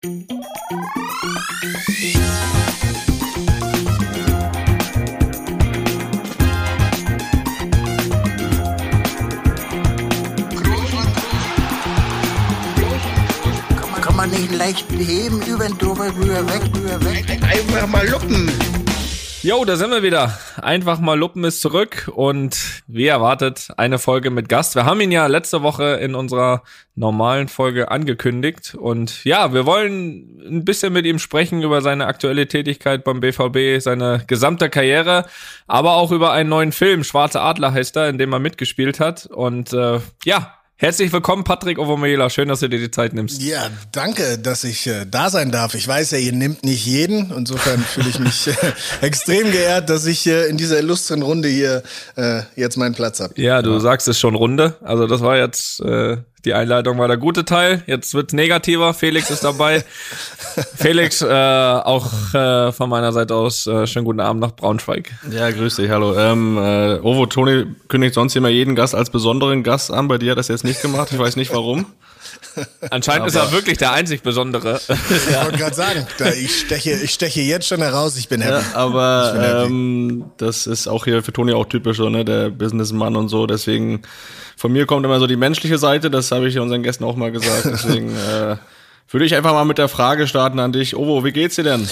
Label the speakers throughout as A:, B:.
A: Kann man nicht leicht heben, über den drüber, rüber, weg, rüber, weg.
B: Einfach mal luppen.
C: Jo, da sind wir wieder. Einfach mal Luppen ist zurück und wie erwartet eine Folge mit Gast. Wir haben ihn ja letzte Woche in unserer normalen Folge angekündigt und ja, wir wollen ein bisschen mit ihm sprechen über seine aktuelle Tätigkeit beim BVB, seine gesamte Karriere, aber auch über einen neuen Film, Schwarze Adler heißt er, in dem er mitgespielt hat und äh, ja, Herzlich willkommen, Patrick Ovomela. Schön, dass du dir die Zeit nimmst.
B: Ja, danke, dass ich äh, da sein darf. Ich weiß ja, ihr nehmt nicht jeden. Insofern fühle ich mich äh, extrem geehrt, dass ich äh, in dieser illustren Runde hier äh, jetzt meinen Platz habe.
C: Ja, du ja. sagst es schon Runde. Also das war jetzt äh, die Einleitung war der gute Teil. Jetzt wird's negativer. Felix ist dabei. Felix, äh, auch äh, von meiner Seite aus äh, schönen guten Abend nach Braunschweig.
D: Ja, grüß dich, hallo. Ähm, äh, Ovo Toni kündigt sonst immer jeden Gast als besonderen Gast an. Bei dir hat das jetzt nicht gemacht. Ich weiß nicht warum.
C: Anscheinend aber ist er wirklich der einzig Besondere.
B: Ich wollte gerade sagen, da, ich, steche, ich steche jetzt schon heraus, ich bin happy.
D: Ja, aber bin happy. Ähm, das ist auch hier für Toni auch typisch, so, ne? der Businessmann und so. Deswegen von mir kommt immer so die menschliche Seite, das habe ich unseren Gästen auch mal gesagt. Deswegen äh, würde ich einfach mal mit der Frage starten an dich. Ovo, wie geht's dir denn?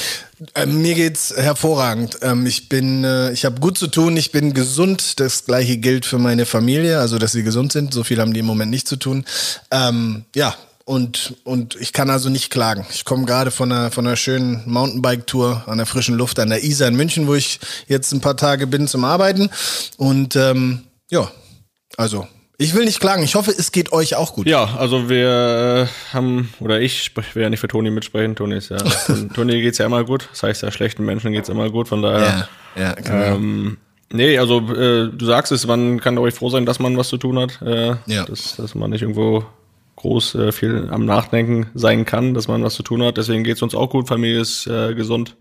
B: Äh, mir geht's hervorragend. Ähm, ich bin, äh, ich habe gut zu tun, ich bin gesund. Das gleiche gilt für meine Familie, also dass sie gesund sind. So viel haben die im Moment nicht zu tun. Ähm, ja, und, und ich kann also nicht klagen. Ich komme gerade von einer, von einer schönen Mountainbike-Tour an der frischen Luft an der Isar in München, wo ich jetzt ein paar Tage bin zum Arbeiten. Und ähm, ja, also ich will nicht klagen. Ich hoffe, es geht euch auch gut.
D: Ja, also wir äh, haben, oder ich will ja nicht für Toni mitsprechen. Toni ist ja, Toni geht's ja immer gut. Das heißt, ja, schlechten Menschen geht's immer gut. Von daher. Ja, ja genau. Ähm, nee, also äh, du sagst es, man kann euch froh sein, dass man was zu tun hat. Äh, ja. Dass, dass man nicht irgendwo groß äh, viel am Nachdenken sein kann, dass man was zu tun hat. Deswegen geht's uns auch gut. Familie ist äh, gesund.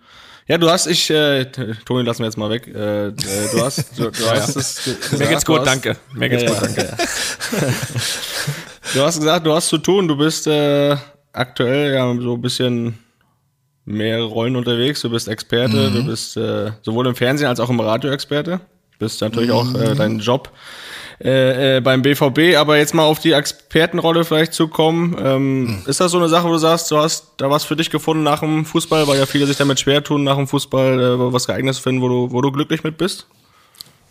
D: Ja, du hast, ich, äh, Toni, lassen wir jetzt mal weg. Äh, du hast, du, du hast es
C: gesagt, Mir geht's gut, hast, danke. Mir geht's ja, gut, danke. Ja.
D: du hast gesagt, du hast zu tun. Du bist äh, aktuell ja so ein bisschen mehrere Rollen unterwegs. Du bist Experte, mhm. du bist äh, sowohl im Fernsehen als auch im Radio Experte. Du bist natürlich mhm. auch äh, dein Job äh, äh, beim BVB. Aber jetzt mal auf die Expertenrolle vielleicht zu kommen. Ähm, mhm. Ist das so eine Sache, wo du sagst, du hast da was für dich gefunden nach dem Fußball, weil ja viele sich damit schwer tun, nach dem Fußball äh, was geeignetes finden, wo du, wo du glücklich mit bist?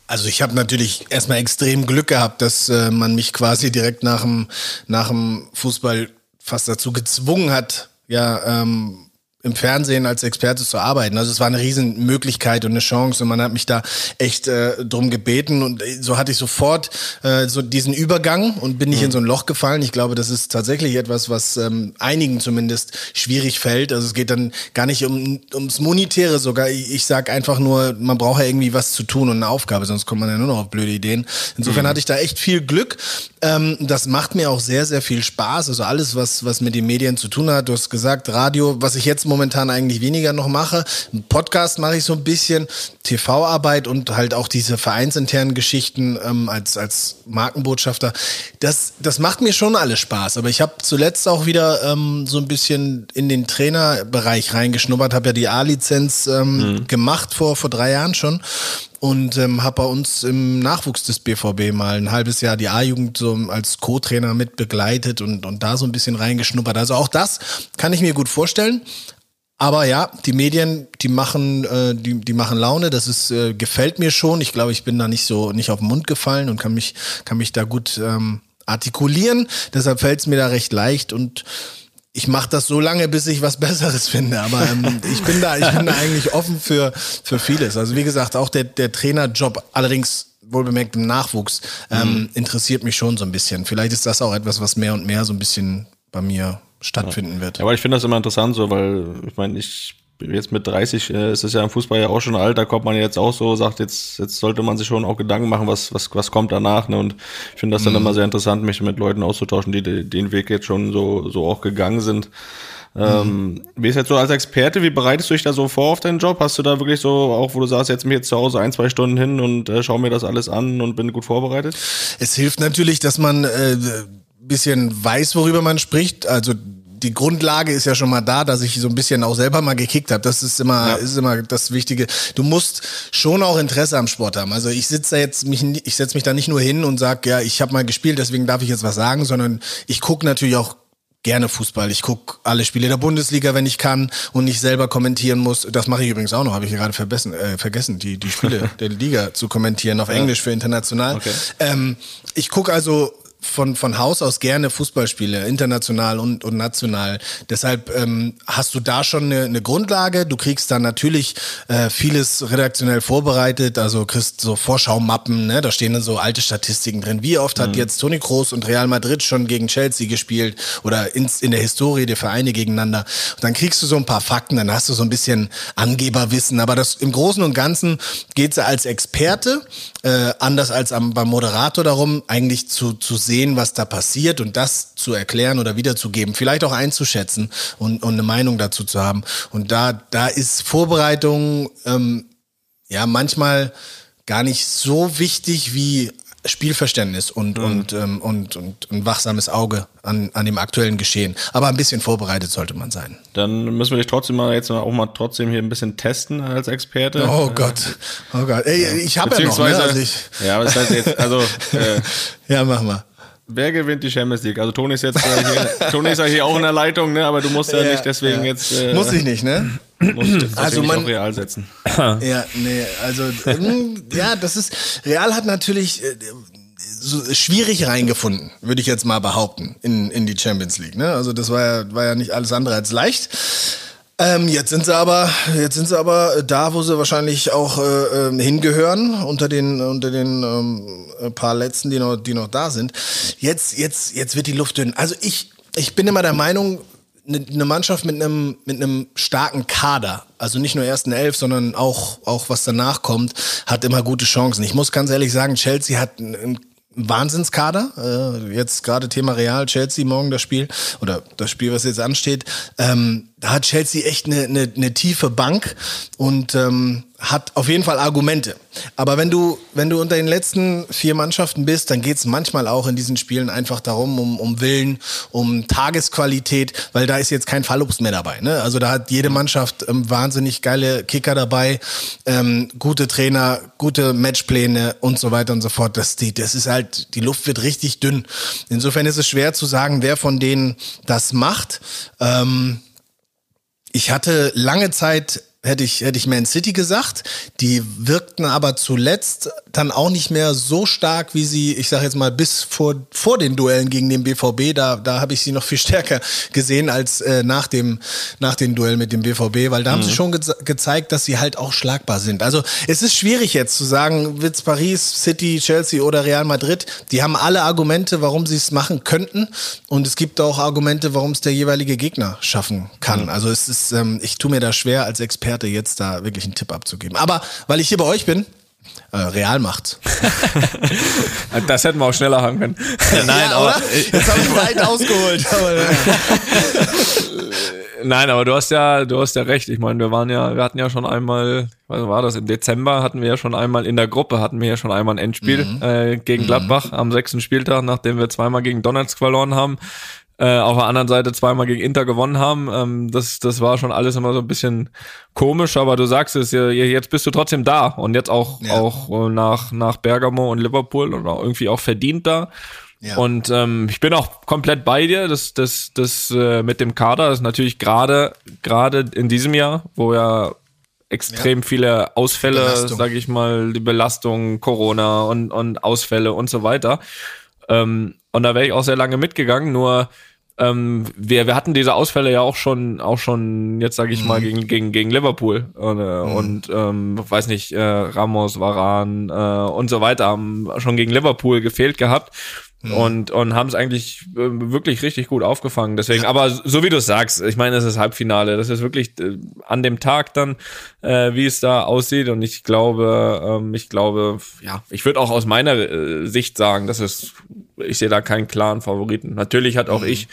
B: Also ich habe natürlich erstmal extrem Glück gehabt, dass äh, man mich quasi direkt nach dem, nach dem Fußball fast dazu gezwungen hat, ja, ähm, im Fernsehen als Experte zu arbeiten. Also es war eine Riesenmöglichkeit und eine Chance und man hat mich da echt äh, drum gebeten und so hatte ich sofort äh, so diesen Übergang und bin nicht mhm. in so ein Loch gefallen. Ich glaube, das ist tatsächlich etwas, was ähm, einigen zumindest schwierig fällt. Also es geht dann gar nicht um ums Monetäre sogar. Ich, ich sag einfach nur, man braucht ja irgendwie was zu tun und eine Aufgabe, sonst kommt man ja nur noch auf blöde Ideen. Insofern mhm. hatte ich da echt viel Glück. Ähm, das macht mir auch sehr, sehr viel Spaß. Also alles, was, was mit den Medien zu tun hat. Du hast gesagt, Radio, was ich jetzt momentan eigentlich weniger noch mache. Ein Podcast mache ich so ein bisschen, TV-Arbeit und halt auch diese vereinsinternen Geschichten ähm, als, als Markenbotschafter. Das, das macht mir schon alles Spaß. Aber ich habe zuletzt auch wieder ähm, so ein bisschen in den Trainerbereich reingeschnuppert, habe ja die A-Lizenz ähm, mhm. gemacht vor, vor drei Jahren schon und ähm, habe bei uns im Nachwuchs des BVB mal ein halbes Jahr die A-Jugend so als Co-Trainer mit begleitet und, und da so ein bisschen reingeschnuppert. Also auch das kann ich mir gut vorstellen. Aber ja, die Medien, die machen, äh, die, die machen Laune. Das ist äh, gefällt mir schon. Ich glaube, ich bin da nicht so nicht auf den Mund gefallen und kann mich kann mich da gut ähm, artikulieren. Deshalb fällt es mir da recht leicht und ich mache das so lange, bis ich was Besseres finde. Aber ähm, ich bin da, ich bin da eigentlich offen für für vieles. Also wie gesagt, auch der der Trainerjob. Allerdings wohlbemerkt im Nachwuchs ähm, mhm. interessiert mich schon so ein bisschen. Vielleicht ist das auch etwas, was mehr und mehr so ein bisschen bei mir stattfinden wird.
D: Ja, aber ich finde das immer interessant so, weil ich meine, ich jetzt mit 30 äh, ist es ja im Fußball ja auch schon alt, da kommt man jetzt auch so, sagt jetzt, jetzt sollte man sich schon auch Gedanken machen, was, was, was kommt danach, ne? Und ich finde das dann mhm. immer sehr interessant, mich mit Leuten auszutauschen, die, die den Weg jetzt schon so, so auch gegangen sind. Ähm, mhm. Wie ist jetzt so als Experte, wie bereitest du dich da so vor auf deinen Job? Hast du da wirklich so, auch wo du sagst, jetzt mich jetzt zu Hause ein, zwei Stunden hin und äh, schau mir das alles an und bin gut vorbereitet?
B: Es hilft natürlich, dass man äh, bisschen weiß, worüber man spricht. Also die Grundlage ist ja schon mal da, dass ich so ein bisschen auch selber mal gekickt habe. Das ist immer, ja. ist immer das Wichtige. Du musst schon auch Interesse am Sport haben. Also ich sitze da jetzt mich, ich setze mich da nicht nur hin und sag, ja, ich habe mal gespielt, deswegen darf ich jetzt was sagen, sondern ich gucke natürlich auch gerne Fußball. Ich gucke alle Spiele der Bundesliga, wenn ich kann und nicht selber kommentieren muss. Das mache ich übrigens auch noch, habe ich gerade vergessen, äh, vergessen, die, die Spiele der Liga zu kommentieren auf Englisch für international. Okay. Ähm, ich gucke also von, von Haus aus gerne Fußballspiele, international und, und national. Deshalb ähm, hast du da schon eine, eine Grundlage. Du kriegst dann natürlich äh, vieles redaktionell vorbereitet, also kriegst so Vorschaumappen, ne? da stehen dann so alte Statistiken drin. Wie oft hat mhm. jetzt Toni Kroos und Real Madrid schon gegen Chelsea gespielt oder ins, in der Historie der Vereine gegeneinander? Und dann kriegst du so ein paar Fakten, dann hast du so ein bisschen Angeberwissen. Aber das im Großen und Ganzen geht es als Experte, äh, anders als am, beim Moderator darum, eigentlich zu, zu sehen, sehen, was da passiert und das zu erklären oder wiederzugeben, vielleicht auch einzuschätzen und, und eine Meinung dazu zu haben. Und da, da ist Vorbereitung ähm, ja manchmal gar nicht so wichtig wie Spielverständnis und, mhm. und, ähm, und, und ein wachsames Auge an, an dem aktuellen Geschehen. Aber ein bisschen vorbereitet sollte man sein.
D: Dann müssen wir dich trotzdem mal jetzt auch mal trotzdem hier ein bisschen testen als Experte.
B: Oh Gott. Oh Gott. Ey, ich habe ja noch, ne? also ich
D: Ja, aber das heißt jetzt, also äh,
B: Ja, mach mal.
D: Wer gewinnt die Champions League? Also Toni ist jetzt äh, hier, Toni ist ja hier auch in der Leitung, ne? Aber du musst ja, ja nicht deswegen ja. jetzt.
B: Äh, Muss ich nicht, ne?
D: Musst also man nicht Real setzen.
B: Ja, nee, also ähm, ja, das ist Real hat natürlich äh, so schwierig reingefunden, würde ich jetzt mal behaupten, in, in die Champions League. Ne? Also das war ja, war ja nicht alles andere als leicht. Ähm, jetzt sind sie aber, jetzt sind sie aber da, wo sie wahrscheinlich auch äh, ähm, hingehören, unter den, unter den ähm, paar letzten, die noch, die noch da sind. Jetzt, jetzt, jetzt wird die Luft dünn. Also ich, ich bin immer der Meinung, eine ne Mannschaft mit einem mit einem starken Kader, also nicht nur ersten Elf, sondern auch auch was danach kommt, hat immer gute Chancen. Ich muss ganz ehrlich sagen, Chelsea hat einen Wahnsinnskader. Äh, jetzt gerade Thema Real, Chelsea morgen das Spiel oder das Spiel, was jetzt ansteht. Ähm, da hat Chelsea echt eine, eine, eine tiefe Bank und ähm, hat auf jeden Fall Argumente. Aber wenn du, wenn du unter den letzten vier Mannschaften bist, dann geht es manchmal auch in diesen Spielen einfach darum, um, um Willen, um Tagesqualität, weil da ist jetzt kein Fallobst mehr dabei. Ne? Also da hat jede Mannschaft ähm, wahnsinnig geile Kicker dabei, ähm, gute Trainer, gute Matchpläne und so weiter und so fort. Das, die, das ist halt, die Luft wird richtig dünn. Insofern ist es schwer zu sagen, wer von denen das macht. Ähm, ich hatte lange Zeit hätte ich, hätte ich Man City gesagt. Die wirkten aber zuletzt dann auch nicht mehr so stark, wie sie, ich sage jetzt mal, bis vor, vor den Duellen gegen den BVB, da, da habe ich sie noch viel stärker gesehen als äh, nach, dem, nach den Duellen mit dem BVB, weil da mhm. haben sie mhm. schon ge gezeigt, dass sie halt auch schlagbar sind. Also es ist schwierig jetzt zu sagen, wird's Paris, City, Chelsea oder Real Madrid. Die haben alle Argumente, warum sie es machen könnten. Und es gibt auch Argumente, warum es der jeweilige Gegner schaffen kann. Mhm. Also es ist, ähm, ich tue mir da schwer als Experte Experte jetzt da wirklich einen Tipp abzugeben. Aber weil ich hier bei euch bin, äh, Real macht's.
C: das hätten wir auch schneller haben können.
B: Ja, nein, ja, aber jetzt habe ich weit ausgeholt.
C: nein, aber du hast ja, du hast ja recht. Ich meine, wir waren ja, wir hatten ja schon einmal, was war das? Im Dezember hatten wir ja schon einmal in der Gruppe hatten wir ja schon einmal ein Endspiel mhm. äh, gegen mhm. Gladbach am sechsten Spieltag, nachdem wir zweimal gegen Donetsk verloren haben äh, auf der anderen Seite zweimal gegen Inter gewonnen haben. Ähm, das, das war schon alles immer so ein bisschen komisch, aber du sagst es, jetzt bist du trotzdem da und jetzt auch, ja. auch äh, nach, nach Bergamo und Liverpool und auch irgendwie auch verdient da. Ja. Und ähm, ich bin auch komplett bei dir. Das, das, das äh, mit dem Kader ist natürlich gerade gerade in diesem Jahr, wo ja extrem ja. viele Ausfälle, sage ich mal, die Belastung, Corona und, und Ausfälle und so weiter. Ähm, und da wäre ich auch sehr lange mitgegangen, nur ähm, wir, wir hatten diese Ausfälle ja auch schon, auch schon, jetzt sage ich mhm. mal, gegen, gegen, gegen Liverpool. Und, äh, mhm. und ähm, weiß nicht, äh, Ramos, Varan äh, und so weiter haben schon gegen Liverpool gefehlt gehabt. Mhm. Und, und haben es eigentlich äh, wirklich richtig gut aufgefangen. Deswegen, aber so wie du es sagst, ich meine, es ist Halbfinale. Das ist wirklich äh, an dem Tag dann, äh, wie es da aussieht. Und ich glaube, ähm, ich glaube, ja, ich würde auch aus meiner äh, Sicht sagen, dass es, ich sehe da keinen klaren Favoriten. Natürlich hat auch mhm. ich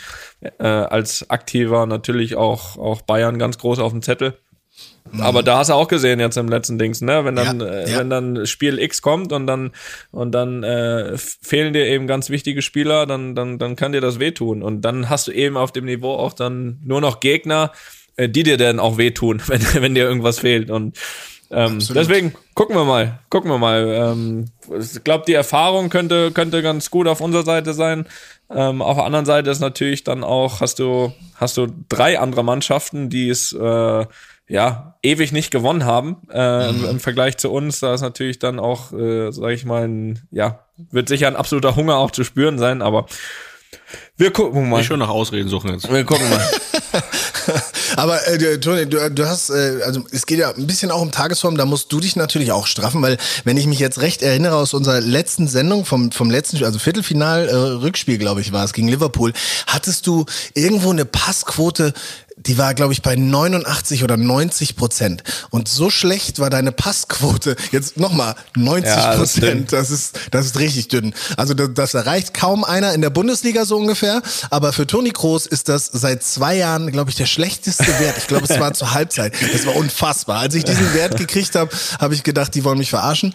C: äh, als Aktiver natürlich auch, auch Bayern ganz groß auf dem Zettel. Aber da hast du auch gesehen jetzt im letzten Dings, ne? Wenn dann, ja, äh, ja. wenn dann Spiel X kommt und dann und dann äh, fehlen dir eben ganz wichtige Spieler, dann dann dann kann dir das wehtun und dann hast du eben auf dem Niveau auch dann nur noch Gegner, äh, die dir dann auch wehtun, wenn wenn dir irgendwas fehlt und ähm, deswegen gucken wir mal, gucken wir mal. Ähm, ich glaube, die Erfahrung könnte könnte ganz gut auf unserer Seite sein. Ähm, auf der anderen Seite ist natürlich dann auch hast du hast du drei andere Mannschaften, die es äh, ja, ewig nicht gewonnen haben äh, mhm. im, im, Vergleich zu uns. Da ist natürlich dann auch, äh, sage ich mal, ein, ja, wird sicher ein absoluter Hunger auch zu spüren sein, aber wir gucken mal.
D: Ich schon nach Ausreden suchen jetzt.
C: Wir gucken mal.
B: Aber äh, Toni, du, du hast, äh, also es geht ja ein bisschen auch um Tagesform, da musst du dich natürlich auch straffen, weil wenn ich mich jetzt recht erinnere aus unserer letzten Sendung vom, vom letzten, also Viertelfinal, äh, Rückspiel, glaube ich, war es, gegen Liverpool, hattest du irgendwo eine Passquote die war, glaube ich, bei 89 oder 90 Prozent. Und so schlecht war deine Passquote. Jetzt nochmal, 90 Prozent. Ja, das, ist, das ist richtig dünn. Also das, das, erreicht kaum einer in der Bundesliga so ungefähr. Aber für Toni Kroos ist das seit zwei Jahren, glaube ich, der schlechteste Wert. Ich glaube, es war zur Halbzeit. Das war unfassbar. Als ich diesen Wert gekriegt habe, habe ich gedacht, die wollen mich verarschen.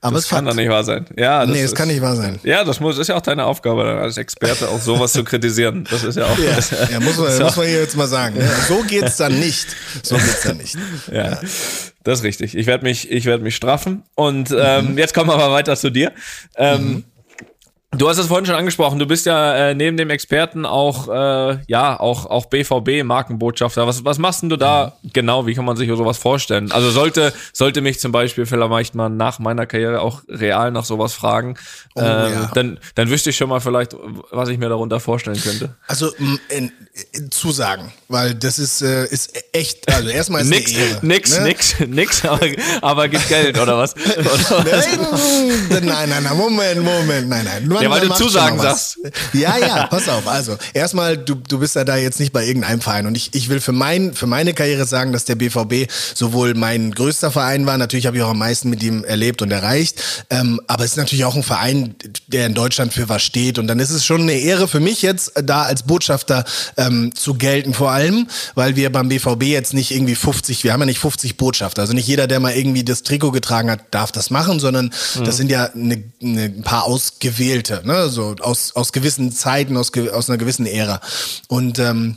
C: Aber das es kann doch nicht wahr sein. Ja,
B: das nee, es kann nicht wahr sein.
C: Ja, das muss, ist ja auch deine Aufgabe, als Experte auch sowas zu kritisieren. Das ist ja auch. Ja,
B: ja muss, man, muss man hier jetzt mal sagen. Ne? So geht's dann nicht. So geht's dann nicht.
C: Ja, ja. das ist richtig. Ich werde mich, ich werde mich straffen. Und ähm, mhm. jetzt kommen wir aber weiter zu dir. Ähm, mhm. Du hast es vorhin schon angesprochen, du bist ja äh, neben dem Experten auch, äh, ja, auch, auch BVB-Markenbotschafter. Was, was machst denn du da genau? Wie kann man sich sowas vorstellen? Also sollte, sollte mich zum Beispiel vielleicht mal nach meiner Karriere auch real nach sowas fragen, oh, äh, ja. dann, dann wüsste ich schon mal vielleicht, was ich mir darunter vorstellen könnte.
B: Also in, in Zusagen, weil das ist, äh, ist echt, also erstmal ist
C: nix,
B: Ehre,
C: nix, ne? nix, nix, aber, aber gibt Geld, oder was? Oder was?
B: Nein, nein, nein, Moment, Moment, nein, nein.
C: Nur ja, weil du Zusagen sagst.
B: Ja, ja, pass auf. Also, erstmal, du, du bist ja da jetzt nicht bei irgendeinem Verein. Und ich, ich will für, mein, für meine Karriere sagen, dass der BVB sowohl mein größter Verein war, natürlich habe ich auch am meisten mit ihm erlebt und erreicht. Ähm, aber es ist natürlich auch ein Verein, der in Deutschland für was steht. Und dann ist es schon eine Ehre für mich jetzt, da als Botschafter ähm, zu gelten, vor allem, weil wir beim BVB jetzt nicht irgendwie 50, wir haben ja nicht 50 Botschafter. Also nicht jeder, der mal irgendwie das Trikot getragen hat, darf das machen, sondern mhm. das sind ja eine, eine, ein paar ausgewählte Leute, ne? so aus, aus gewissen Zeiten, aus, aus einer gewissen Ära. Und ähm,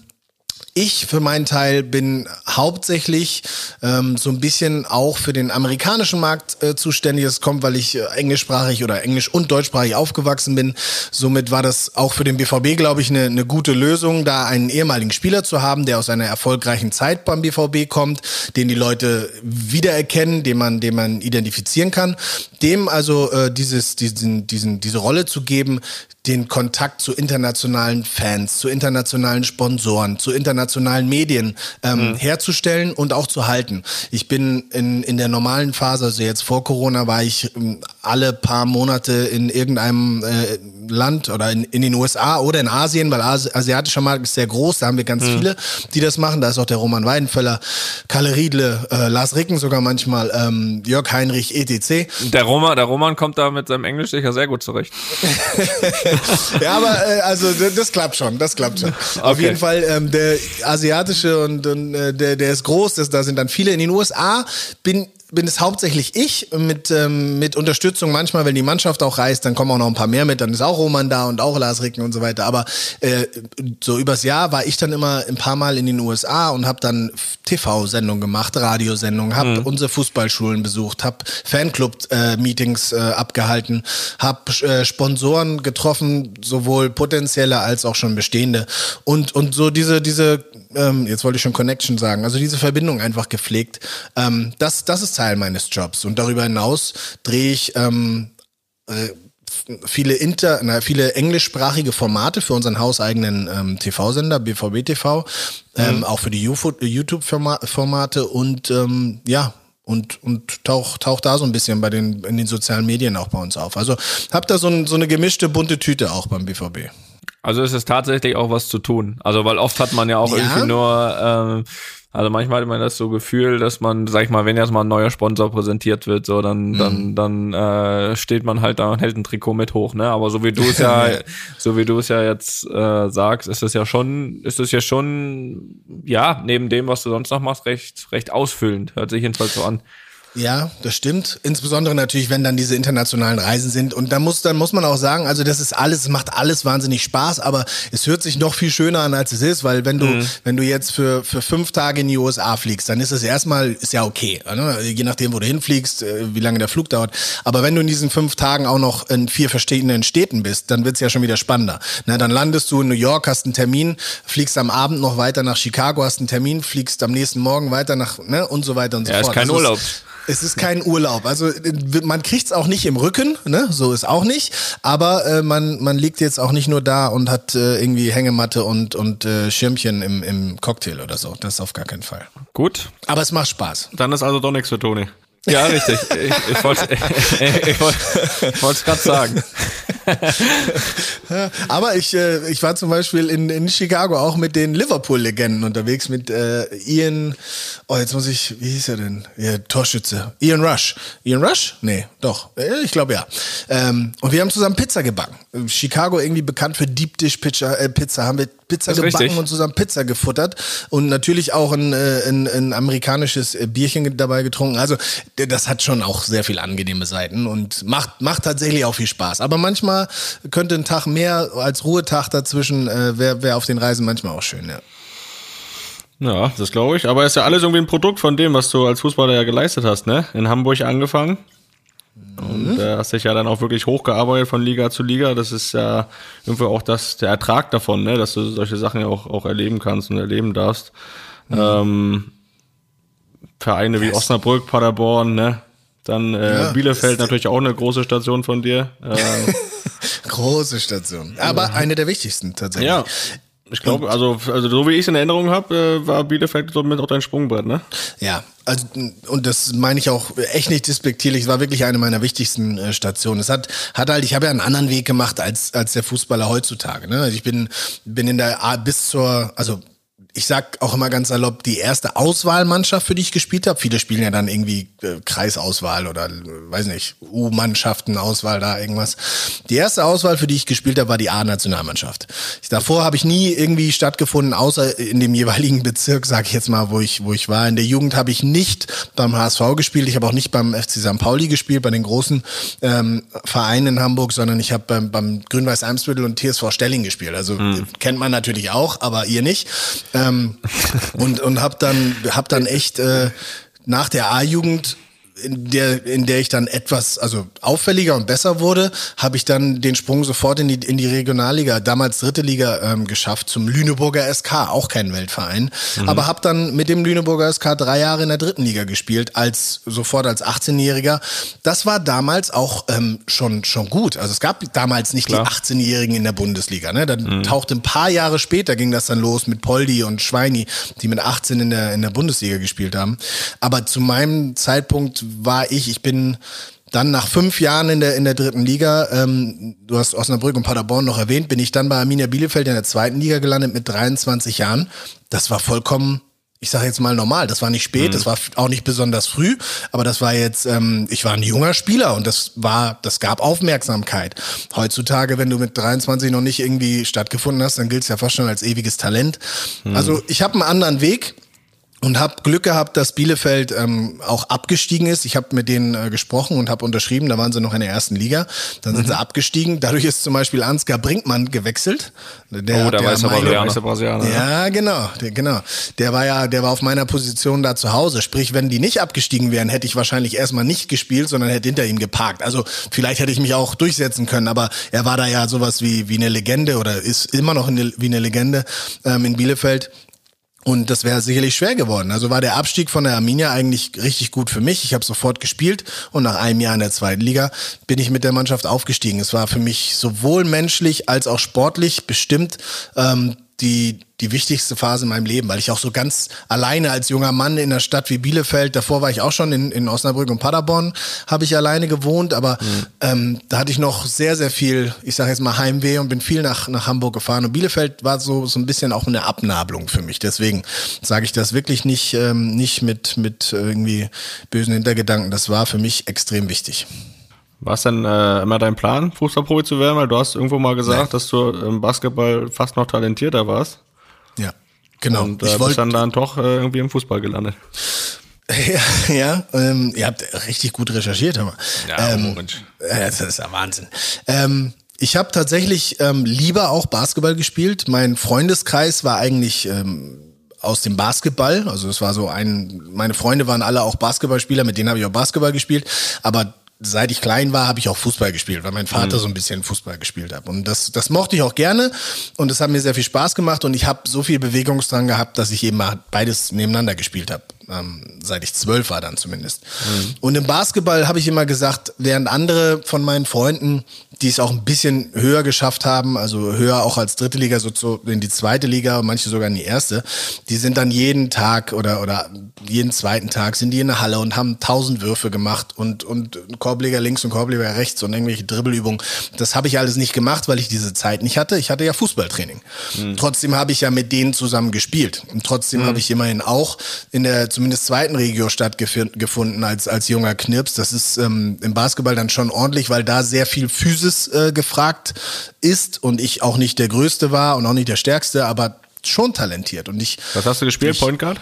B: ich für meinen Teil bin hauptsächlich ähm, so ein bisschen auch für den amerikanischen Markt äh, zuständig. Das kommt, weil ich äh, englischsprachig oder englisch und deutschsprachig aufgewachsen bin. Somit war das auch für den BVB, glaube ich, eine, eine gute Lösung, da einen ehemaligen Spieler zu haben, der aus einer erfolgreichen Zeit beim BVB kommt, den die Leute wiedererkennen, den man, den man identifizieren kann. Dem also äh, dieses, diesen, diesen, diese Rolle zu geben, den Kontakt zu internationalen Fans, zu internationalen Sponsoren, zu internationalen Medien ähm, mhm. herzustellen und auch zu halten. Ich bin in, in der normalen Phase, also jetzt vor Corona, war ich ähm, alle paar Monate in irgendeinem äh, Land oder in, in den USA oder in Asien, weil Asi asiatischer Markt ist sehr groß, da haben wir ganz mhm. viele, die das machen. Da ist auch der Roman Weidenfeller, Kalle Riedle, äh, Lars Ricken sogar manchmal, ähm, Jörg Heinrich, etc.
C: Der Roman, der Roman kommt da mit seinem Englisch sicher sehr gut zurecht.
B: ja, aber äh, also das klappt schon, das klappt schon. Okay. Auf jeden Fall ähm, der asiatische und, und äh, der, der ist groß, das, da sind dann viele in den USA. Bin bin es hauptsächlich ich mit, ähm, mit Unterstützung. Manchmal, wenn die Mannschaft auch reist, dann kommen auch noch ein paar mehr mit. Dann ist auch Roman da und auch Lars Ricken und so weiter. Aber äh, so übers Jahr war ich dann immer ein paar Mal in den USA und habe dann TV-Sendungen gemacht, Radiosendungen, habe mhm. unsere Fußballschulen besucht, habe Fanclub-Meetings äh, abgehalten, habe äh, Sponsoren getroffen, sowohl potenzielle als auch schon bestehende. Und, und so diese, diese ähm, jetzt wollte ich schon Connection sagen, also diese Verbindung einfach gepflegt. Ähm, das, das ist Teil meines Jobs. Und darüber hinaus drehe ich ähm, äh, viele inter, na, viele englischsprachige Formate für unseren hauseigenen ähm, TV-Sender BVB TV, ähm, mhm. auch für die YouTube-Formate und ähm, ja und und tauch tauch da so ein bisschen bei den in den sozialen Medien auch bei uns auf. Also hab da so, ein, so eine gemischte bunte Tüte auch beim BVB.
C: Also ist es tatsächlich auch was zu tun. Also weil oft hat man ja auch ja. irgendwie nur ähm, Also manchmal hat man das so Gefühl, dass man, sag ich mal, wenn jetzt mal ein neuer Sponsor präsentiert wird, so dann, mhm. dann, dann äh, steht man halt da und hält ein Trikot mit hoch, ne? Aber so wie du es ja, so wie du es ja jetzt äh, sagst, ist es ja schon, ist es ja schon, ja, neben dem, was du sonst noch machst, recht, recht ausfüllend. Hört sich jedenfalls so an.
B: Ja, das stimmt. Insbesondere natürlich, wenn dann diese internationalen Reisen sind. Und da muss, dann muss man auch sagen, also das ist alles, macht alles wahnsinnig Spaß, aber es hört sich noch viel schöner an, als es ist, weil wenn du, mhm. wenn du jetzt für, für fünf Tage in die USA fliegst, dann ist es erstmal, ist ja okay. Ne? Je nachdem, wo du hinfliegst, äh, wie lange der Flug dauert. Aber wenn du in diesen fünf Tagen auch noch in vier verschiedenen Städten bist, dann wird's ja schon wieder spannender. Na, dann landest du in New York, hast einen Termin, fliegst am Abend noch weiter nach Chicago, hast einen Termin, fliegst am nächsten Morgen weiter nach, ne, und so weiter und so
C: ja,
B: fort.
C: Ist kein
B: das
C: Urlaub.
B: Ist, es ist kein Urlaub. Also äh, man kriegt's auch nicht im Rücken, ne? so ist auch nicht. Aber äh, man, man liegt jetzt auch nicht nur da und hat äh, irgendwie Hängematte und, und äh, Schirmchen im, im Cocktail oder so. Das auf gar keinen Fall.
C: Gut.
B: Aber es macht Spaß.
D: Dann ist also doch nichts für Toni.
C: Ja, richtig. Ich, ich wollte es gerade sagen.
B: Aber ich, äh, ich war zum Beispiel in, in Chicago auch mit den Liverpool-Legenden unterwegs, mit äh, Ian, oh, jetzt muss ich, wie hieß er denn? Ja, Torschütze. Ian Rush. Ian Rush? Nee, doch. Äh, ich glaube ja. Ähm, und wir haben zusammen Pizza gebacken. Chicago irgendwie bekannt für Deep Dish Pizza, äh, Pizza haben wir Pizza gebacken richtig. und zusammen Pizza gefuttert und natürlich auch ein, äh, ein, ein amerikanisches äh, Bierchen dabei getrunken. Also das hat schon auch sehr viel angenehme Seiten und macht, macht tatsächlich auch viel Spaß. Aber manchmal könnte ein Tag mehr als Ruhetag dazwischen, äh, wäre wär auf den Reisen manchmal auch schön, ja.
D: Ja, das glaube ich. Aber es ist ja alles irgendwie ein Produkt von dem, was du als Fußballer ja geleistet hast, ne? In Hamburg angefangen. Und äh, hast dich ja dann auch wirklich hochgearbeitet von Liga zu Liga. Das ist ja irgendwie auch das, der Ertrag davon, ne? dass du solche Sachen ja auch, auch erleben kannst und erleben darfst. Mhm. Ähm, Vereine yes. wie Osnabrück, Paderborn, ne? Dann äh, ja, Bielefeld natürlich auch eine große Station von dir. Äh,
B: große Station. Aber eine der wichtigsten tatsächlich.
D: Ja. Ich glaube, also, also so wie ich es in Erinnerung habe, äh, war Bielefeld somit auch dein Sprungbrett, ne?
B: Ja, also und das meine ich auch echt nicht despektierlich. Es war wirklich eine meiner wichtigsten äh, Stationen. Es hat hat halt, ich habe ja einen anderen Weg gemacht als als der Fußballer heutzutage. Ne? Also ich bin bin in der A bis zur also ich sag auch immer ganz salopp, die erste Auswahlmannschaft, für die ich gespielt habe. Viele spielen ja dann irgendwie äh, Kreisauswahl oder weiß nicht, U-Mannschaften, Auswahl da irgendwas. Die erste Auswahl, für die ich gespielt habe, war die A-Nationalmannschaft. Davor habe ich nie irgendwie stattgefunden, außer in dem jeweiligen Bezirk, sag ich jetzt mal, wo ich, wo ich war. In der Jugend habe ich nicht beim HSV gespielt, ich habe auch nicht beim FC St. Pauli gespielt, bei den großen ähm, Vereinen in Hamburg, sondern ich habe beim, beim Grün-Weiß Eimsbüttel und TSV Stelling gespielt. Also hm. kennt man natürlich auch, aber ihr nicht. Ähm, und und habe dann, hab dann echt äh, nach der A-Jugend in der, in der ich dann etwas, also auffälliger und besser wurde, habe ich dann den Sprung sofort in die, in die Regionalliga, damals dritte Liga, ähm, geschafft, zum Lüneburger SK, auch kein Weltverein. Mhm. Aber habe dann mit dem Lüneburger SK drei Jahre in der dritten Liga gespielt, als sofort als 18-Jähriger. Das war damals auch ähm, schon, schon gut. Also es gab damals nicht Klar. die 18-Jährigen in der Bundesliga. Ne? Dann mhm. tauchte ein paar Jahre später, ging das dann los mit Poldi und Schweini, die mit 18 in der, in der Bundesliga gespielt haben. Aber zu meinem Zeitpunkt war ich, ich bin dann nach fünf Jahren in der, in der dritten Liga, ähm, du hast Osnabrück und Paderborn noch erwähnt, bin ich dann bei Arminia Bielefeld in der zweiten Liga gelandet mit 23 Jahren. Das war vollkommen, ich sage jetzt mal normal. Das war nicht spät, mhm. das war auch nicht besonders früh, aber das war jetzt, ähm, ich war ein junger Spieler und das war, das gab Aufmerksamkeit. Heutzutage, wenn du mit 23 noch nicht irgendwie stattgefunden hast, dann gilt es ja fast schon als ewiges Talent. Mhm. Also ich habe einen anderen Weg und habe Glück gehabt, dass Bielefeld ähm, auch abgestiegen ist. Ich habe mit denen äh, gesprochen und habe unterschrieben. Da waren sie noch in der ersten Liga. Dann sind mhm. sie abgestiegen. Dadurch ist zum Beispiel Ansgar Brinkmann gewechselt.
C: Der, oh, der, der weiß aber
B: der Brasilianer. Ja, genau, der, genau. Der war ja, der war auf meiner Position da zu Hause. Sprich, wenn die nicht abgestiegen wären, hätte ich wahrscheinlich erstmal nicht gespielt, sondern hätte hinter ihm geparkt. Also vielleicht hätte ich mich auch durchsetzen können. Aber er war da ja sowas wie wie eine Legende oder ist immer noch eine, wie eine Legende ähm, in Bielefeld. Und das wäre sicherlich schwer geworden. Also war der Abstieg von der Arminia eigentlich richtig gut für mich. Ich habe sofort gespielt und nach einem Jahr in der zweiten Liga bin ich mit der Mannschaft aufgestiegen. Es war für mich sowohl menschlich als auch sportlich bestimmt ähm, die, die wichtigste Phase in meinem Leben, weil ich auch so ganz alleine als junger Mann in einer Stadt wie Bielefeld, davor war ich auch schon in, in Osnabrück und Paderborn, habe ich alleine gewohnt, aber mhm. ähm, da hatte ich noch sehr, sehr viel, ich sage jetzt mal Heimweh und bin viel nach, nach Hamburg gefahren. Und Bielefeld war so, so ein bisschen auch eine Abnabelung für mich. Deswegen sage ich das wirklich nicht, ähm, nicht mit, mit irgendwie bösen Hintergedanken. Das war für mich extrem wichtig.
D: War es denn äh, immer dein Plan, Fußballprofi zu werden? Weil du hast irgendwo mal gesagt, Nein. dass du im Basketball fast noch talentierter warst.
B: Ja, genau.
D: Und äh, ich bist dann, dann doch äh, irgendwie im Fußball gelandet.
B: Ja, ja ähm, ihr habt richtig gut recherchiert, hör mal.
C: Ja, ähm,
B: das ist ja Wahnsinn. Ähm, ich habe tatsächlich ähm, lieber auch Basketball gespielt. Mein Freundeskreis war eigentlich ähm, aus dem Basketball. Also es war so ein, meine Freunde waren alle auch Basketballspieler, mit denen habe ich auch Basketball gespielt. Aber seit ich klein war, habe ich auch Fußball gespielt, weil mein Vater mhm. so ein bisschen Fußball gespielt hat. Und das, das mochte ich auch gerne und das hat mir sehr viel Spaß gemacht und ich habe so viel Bewegungsdrang gehabt, dass ich eben beides nebeneinander gespielt habe ähm, seit ich zwölf war dann zumindest. Mhm. Und im Basketball habe ich immer gesagt, während andere von meinen Freunden, die es auch ein bisschen höher geschafft haben, also höher auch als dritte Liga, so in die zweite Liga und manche sogar in die erste, die sind dann jeden Tag oder, oder jeden zweiten Tag sind die in der Halle und haben tausend Würfe gemacht und, und Korbleger links und Korbleger rechts und irgendwelche Dribbelübungen. Das habe ich alles nicht gemacht, weil ich diese Zeit nicht hatte. Ich hatte ja Fußballtraining. Mhm. Trotzdem habe ich ja mit denen zusammen gespielt. Und trotzdem mhm. habe ich immerhin auch in der zumindest zweiten Regio stattgefunden als, als junger Knirps. Das ist ähm, im Basketball dann schon ordentlich, weil da sehr viel Physis äh, gefragt ist und ich auch nicht der Größte war und auch nicht der Stärkste, aber schon talentiert. Und ich.
D: Was hast du gespielt?
B: Ich,
D: Point Guard?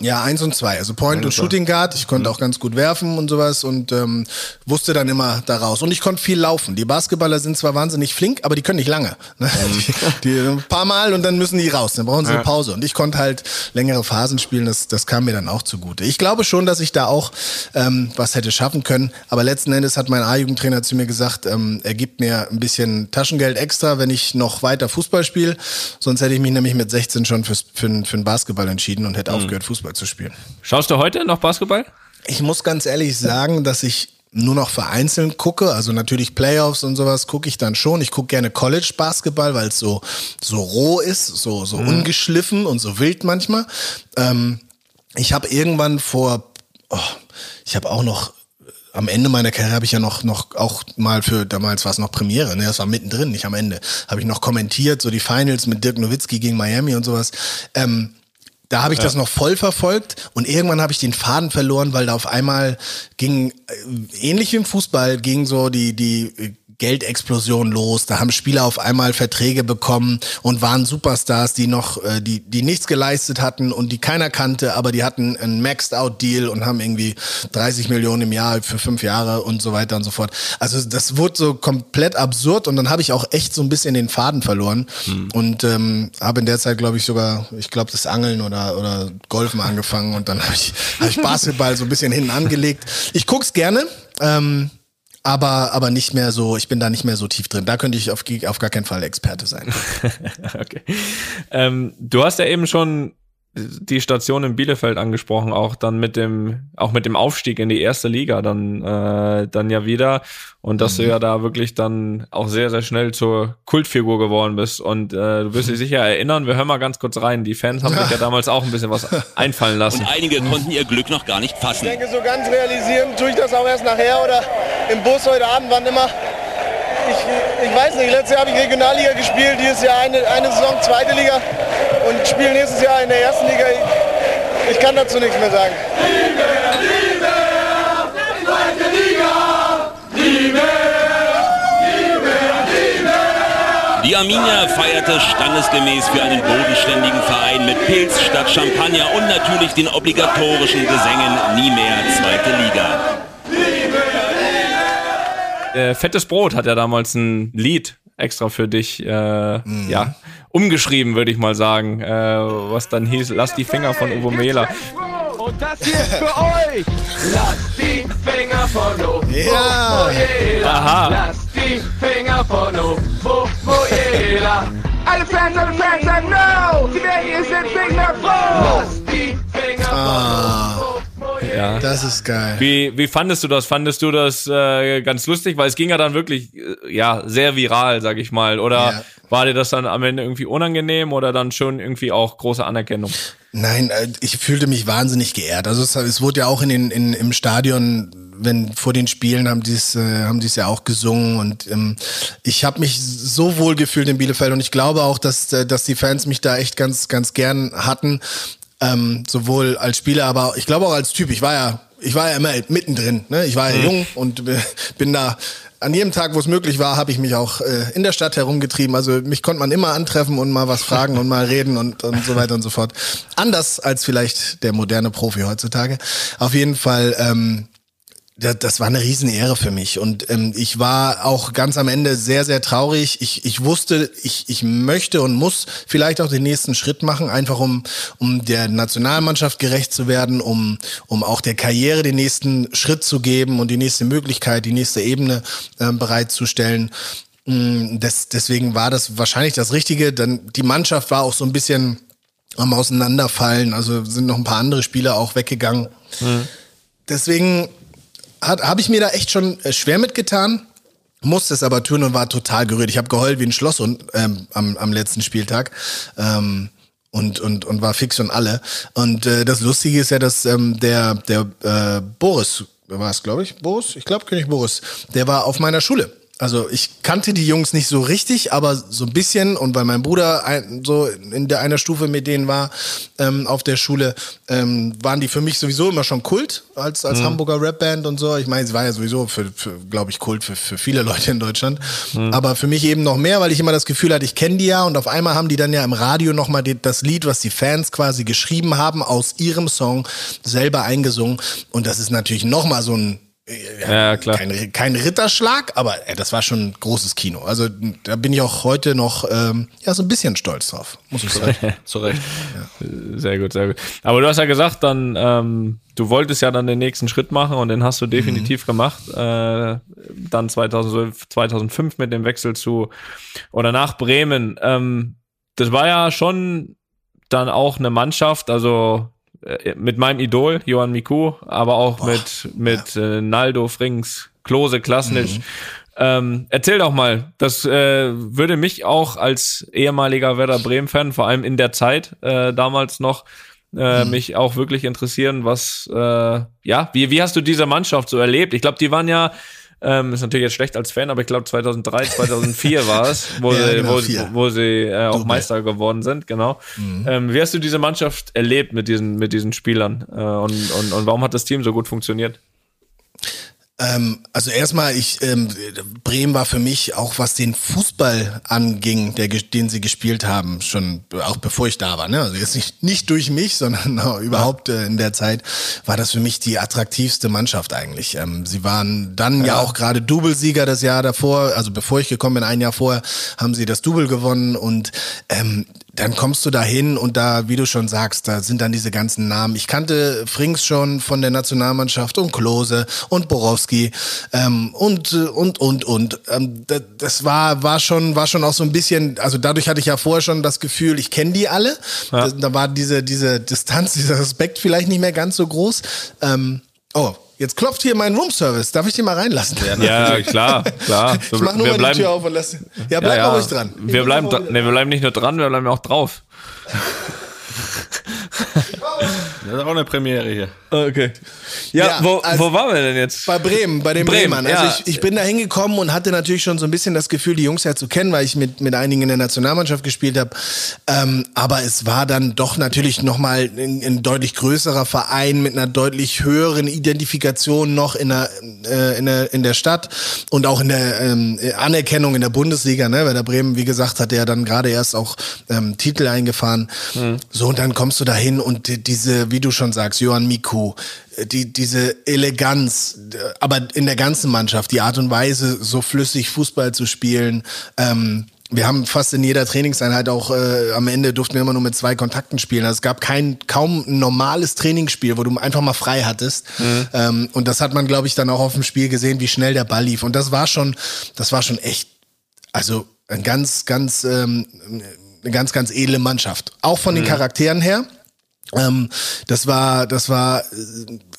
B: Ja, eins und zwei. Also Point und Shooting Guard. Ich konnte mhm. auch ganz gut werfen und sowas und ähm, wusste dann immer daraus. Und ich konnte viel laufen. Die Basketballer sind zwar wahnsinnig flink, aber die können nicht lange. Ne? Mhm. Die, die, ein paar Mal und dann müssen die raus. Dann brauchen sie eine Pause. Und ich konnte halt längere Phasen spielen. Das, das kam mir dann auch zugute. Ich glaube schon, dass ich da auch ähm, was hätte schaffen können. Aber letzten Endes hat mein A-Jugendtrainer zu mir gesagt, ähm, er gibt mir ein bisschen Taschengeld extra, wenn ich noch weiter Fußball spiele. Sonst hätte ich mich nämlich mit 16 schon fürs, für, für den Basketball entschieden und hätte mhm. aufgehört, Fußball Basketball zu spielen.
C: Schaust du heute noch Basketball?
B: Ich muss ganz ehrlich sagen, dass ich nur noch vereinzelt gucke, also natürlich Playoffs und sowas gucke ich dann schon. Ich gucke gerne College Basketball, weil es so so roh ist, so so mhm. ungeschliffen und so wild manchmal. Ähm, ich habe irgendwann vor, oh, ich habe auch noch am Ende meiner Karriere habe ich ja noch noch auch mal für damals war es noch Premiere, ne, das war mittendrin, nicht am Ende, habe ich noch kommentiert so die Finals mit Dirk Nowitzki gegen Miami und sowas. Ähm, da habe ich ja. das noch voll verfolgt und irgendwann habe ich den Faden verloren, weil da auf einmal ging, äh, ähnlich wie im Fußball, ging so die, die Geldexplosion los. Da haben Spieler auf einmal Verträge bekommen und waren Superstars, die noch, äh, die, die nichts geleistet hatten und die keiner kannte, aber die hatten einen Maxed-Out-Deal und haben irgendwie 30 Millionen im Jahr für fünf Jahre und so weiter und so fort. Also das wurde so komplett absurd und dann habe ich auch echt so ein bisschen den Faden verloren hm. und ähm, habe in der Zeit, glaube ich, sogar, ich glaube, das Angeln oder, oder Golfen angefangen und dann habe ich, hab ich Basketball so ein bisschen hinten angelegt. Ich guck's gerne. Ähm, aber, aber nicht mehr so, ich bin da nicht mehr so tief drin. Da könnte ich auf, auf gar keinen Fall Experte sein.
C: okay. Ähm, du hast ja eben schon die Station in Bielefeld angesprochen, auch dann mit dem, auch mit dem Aufstieg in die erste Liga dann, äh, dann ja wieder. Und dass mhm. du ja da wirklich dann auch sehr, sehr schnell zur Kultfigur geworden bist. Und äh, du wirst dich sicher erinnern, wir hören mal ganz kurz rein. Die Fans haben sich ja damals auch ein bisschen was einfallen lassen.
E: Und einige konnten ihr Glück noch gar nicht fassen.
F: Ich denke, so ganz realisieren tue ich das auch erst nachher oder im Bus heute Abend, wann immer ich, ich weiß nicht, letztes Jahr habe ich Regionalliga gespielt, dieses Jahr eine, eine Saison zweite Liga und spiele nächstes Jahr in der ersten Liga. Ich, ich kann dazu nichts mehr sagen.
E: Die Arminia feierte standesgemäß für einen bodenständigen Verein mit Pilz statt Champagner und natürlich den obligatorischen Gesängen Nie mehr zweite Liga.
C: Äh, Fettes Brot hat ja damals ein Lied extra für dich äh, mhm. ja, umgeschrieben, würde ich mal sagen. Äh, was dann hieß, lass die Finger von Uwe Mehler.
G: Und das hier ist für euch. Lass die Finger von Uwe
B: ja.
G: Aha. Lass die Finger von Uwe Alle Fans, alle Fans sagen no. Die Berlin sind Finger froh. Lass die Finger ah. von Uwe
B: ja. Das ist geil.
C: Wie, wie fandest du das? Fandest du das äh, ganz lustig? Weil es ging ja dann wirklich, äh, ja, sehr viral, sag ich mal. Oder War dir das dann am Ende irgendwie unangenehm oder dann schon irgendwie auch große Anerkennung?
B: Nein, äh, ich fühlte mich wahnsinnig geehrt. Also es, es wurde ja auch in den, in, im Stadion, wenn vor den Spielen haben die es äh, haben die es ja auch gesungen und ähm, ich habe mich so wohl gefühlt in Bielefeld und ich glaube auch, dass äh, dass die Fans mich da echt ganz ganz gern hatten, ähm, sowohl als Spieler, aber ich glaube auch als Typ. Ich war ja ich war ja immer mittendrin. Ne? Ich war ja mhm. jung und bin da an jedem Tag, wo es möglich war, habe ich mich auch äh, in der Stadt herumgetrieben. Also mich konnte man immer antreffen und mal was fragen und mal reden und, und so weiter und so fort. Anders als vielleicht der moderne Profi heutzutage. Auf jeden Fall ähm, das war eine Riesenehre für mich und ähm, ich war auch ganz am Ende sehr, sehr traurig. Ich, ich wusste, ich, ich möchte und muss vielleicht auch den nächsten Schritt machen, einfach um, um der Nationalmannschaft gerecht zu werden, um, um auch der Karriere den nächsten Schritt zu geben und die nächste Möglichkeit, die nächste Ebene äh, bereitzustellen. Mm, das, deswegen war das wahrscheinlich das Richtige. Dann die Mannschaft war auch so ein bisschen am Auseinanderfallen. Also sind noch ein paar andere Spieler auch weggegangen. Mhm. Deswegen habe ich mir da echt schon äh, schwer mitgetan musste es aber tun und war total gerührt. Ich habe geheult wie ein Schloss und, ähm, am, am letzten Spieltag. Ähm, und, und, und war fix und alle. Und äh, das Lustige ist ja, dass ähm, der, der äh, Boris, war es, glaube ich, Boris? Ich glaube, König Boris, der war auf meiner Schule. Also ich kannte die Jungs nicht so richtig, aber so ein bisschen und weil mein Bruder ein, so in der einer Stufe mit denen war ähm, auf der Schule, ähm, waren die für mich sowieso immer schon Kult als als mhm. Hamburger Rapband und so. Ich meine, sie war ja sowieso für, für glaube ich Kult für, für viele Leute in Deutschland, mhm. aber für mich eben noch mehr, weil ich immer das Gefühl hatte, ich kenne die ja und auf einmal haben die dann ja im Radio noch mal das Lied, was die Fans quasi geschrieben haben aus ihrem Song selber eingesungen und das ist natürlich noch mal so ein ja, klar. Kein, kein Ritterschlag, aber ey, das war schon ein großes Kino. Also da bin ich auch heute noch ähm, ja so ein bisschen stolz drauf, muss ich sagen.
C: Zu Recht. Ja. Sehr gut, sehr gut. Aber du hast ja gesagt, dann ähm, du wolltest ja dann den nächsten Schritt machen und den hast du definitiv mhm. gemacht. Äh, dann 2012, 2005 mit dem Wechsel zu oder nach Bremen. Ähm, das war ja schon dann auch eine Mannschaft, also äh, mit meinem Idol, Johann Miku, aber auch Boah, mit, mit ja. äh, Naldo, Frings, Klose, Klasnic. Mhm. Ähm, erzähl doch mal, das äh, würde mich auch als ehemaliger Werder Bremen-Fan, vor allem in der Zeit äh, damals noch, äh, mhm. mich auch wirklich interessieren, was, äh, ja, wie, wie hast du diese Mannschaft so erlebt? Ich glaube, die waren ja ähm, ist natürlich jetzt schlecht als Fan, aber ich glaube 2003, 2004 war es, wo ja, sie, genau, wo, wo, sie äh, auch Meister geworden sind, genau. Mhm. Ähm, wie hast du diese Mannschaft erlebt mit diesen, mit diesen Spielern äh, und, und, und warum hat das Team so gut funktioniert?
B: Ähm, also erstmal, ich ähm, Bremen war für mich auch was den Fußball anging, der, den sie gespielt haben, schon auch bevor ich da war. Ne? Also jetzt nicht nicht durch mich, sondern no, überhaupt äh, in der Zeit war das für mich die attraktivste Mannschaft eigentlich. Ähm, sie waren dann ja, ja auch gerade Doublesieger das Jahr davor, also bevor ich gekommen bin, ein Jahr vorher, haben sie das Double gewonnen und ähm, dann kommst du da hin und da, wie du schon sagst, da sind dann diese ganzen Namen. Ich kannte Frings schon von der Nationalmannschaft und Klose und Borowski ähm, und und und und. Ähm, das war war schon war schon auch so ein bisschen. Also dadurch hatte ich ja vorher schon das Gefühl, ich kenne die alle. Ja. Da, da, war diese diese Distanz, dieser Respekt vielleicht nicht mehr ganz so groß. Ähm, oh, Jetzt klopft hier mein Roomservice. Darf ich den mal reinlassen?
C: Ja, klar, klar.
B: ich mach nur wir mal bleiben, die Tür auf und lass. Ja, bleib ja, ja. ruhig dran.
C: Wir bleiben, nee, wir bleiben nicht nur dran, wir bleiben auch drauf.
D: Das ist auch eine Premiere hier.
C: Okay. Ja, ja wo, also wo waren wir denn jetzt?
B: Bei Bremen, bei den Bremen, Bremern. Also ja. ich, ich bin da hingekommen und hatte natürlich schon so ein bisschen das Gefühl, die Jungs ja zu kennen, weil ich mit, mit einigen in der Nationalmannschaft gespielt habe. Ähm, aber es war dann doch natürlich nochmal ein, ein deutlich größerer Verein mit einer deutlich höheren Identifikation noch in der, äh, in der, in der Stadt und auch in der ähm, Anerkennung in der Bundesliga. Ne? Weil der Bremen, wie gesagt, hat ja dann gerade erst auch ähm, Titel eingefahren. Mhm. So, und dann kommst du da hin und die, diese, wie du schon sagst, Johann Miku, die, diese Eleganz, aber in der ganzen Mannschaft, die Art und Weise, so flüssig Fußball zu spielen, ähm, wir haben fast in jeder Trainingseinheit auch äh, am Ende durften wir immer nur mit zwei Kontakten spielen. Also es gab kein kaum ein normales Trainingsspiel, wo du einfach mal frei hattest. Mhm. Ähm, und das hat man, glaube ich, dann auch auf dem Spiel gesehen, wie schnell der Ball lief. Und das war schon, das war schon echt, also ein ganz, ganz, ähm, eine ganz, ganz edle Mannschaft. Auch von mhm. den Charakteren her. Ähm, das war, das war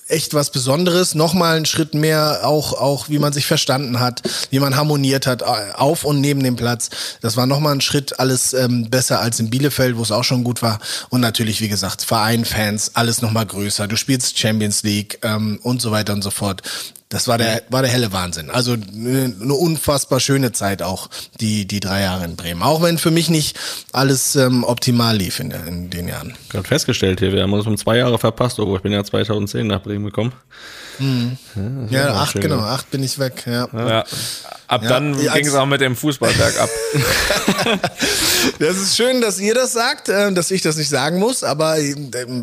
B: echt was Besonderes. Nochmal einen Schritt mehr, auch, auch wie man sich verstanden hat, wie man harmoniert hat, auf und neben dem Platz. Das war nochmal ein Schritt, alles ähm, besser als in Bielefeld, wo es auch schon gut war. Und natürlich, wie gesagt, Verein, Fans, alles nochmal größer. Du spielst Champions League ähm, und so weiter und so fort. Das war der, war der helle Wahnsinn. Also eine, eine unfassbar schöne Zeit auch, die, die drei Jahre in Bremen. Auch wenn für mich nicht alles ähm, optimal lief in, in den Jahren.
D: Gerade festgestellt hier, wir haben uns um zwei Jahre verpasst, obwohl ich bin ja 2010 nach Bremen gekommen.
B: Mhm. Ja, ja acht, genau, acht bin ich weg. Ja.
C: ja. Ab ja, dann ging es auch mit dem Fußball bergab.
B: das ist schön, dass ihr das sagt, äh, dass ich das nicht sagen muss, aber äh,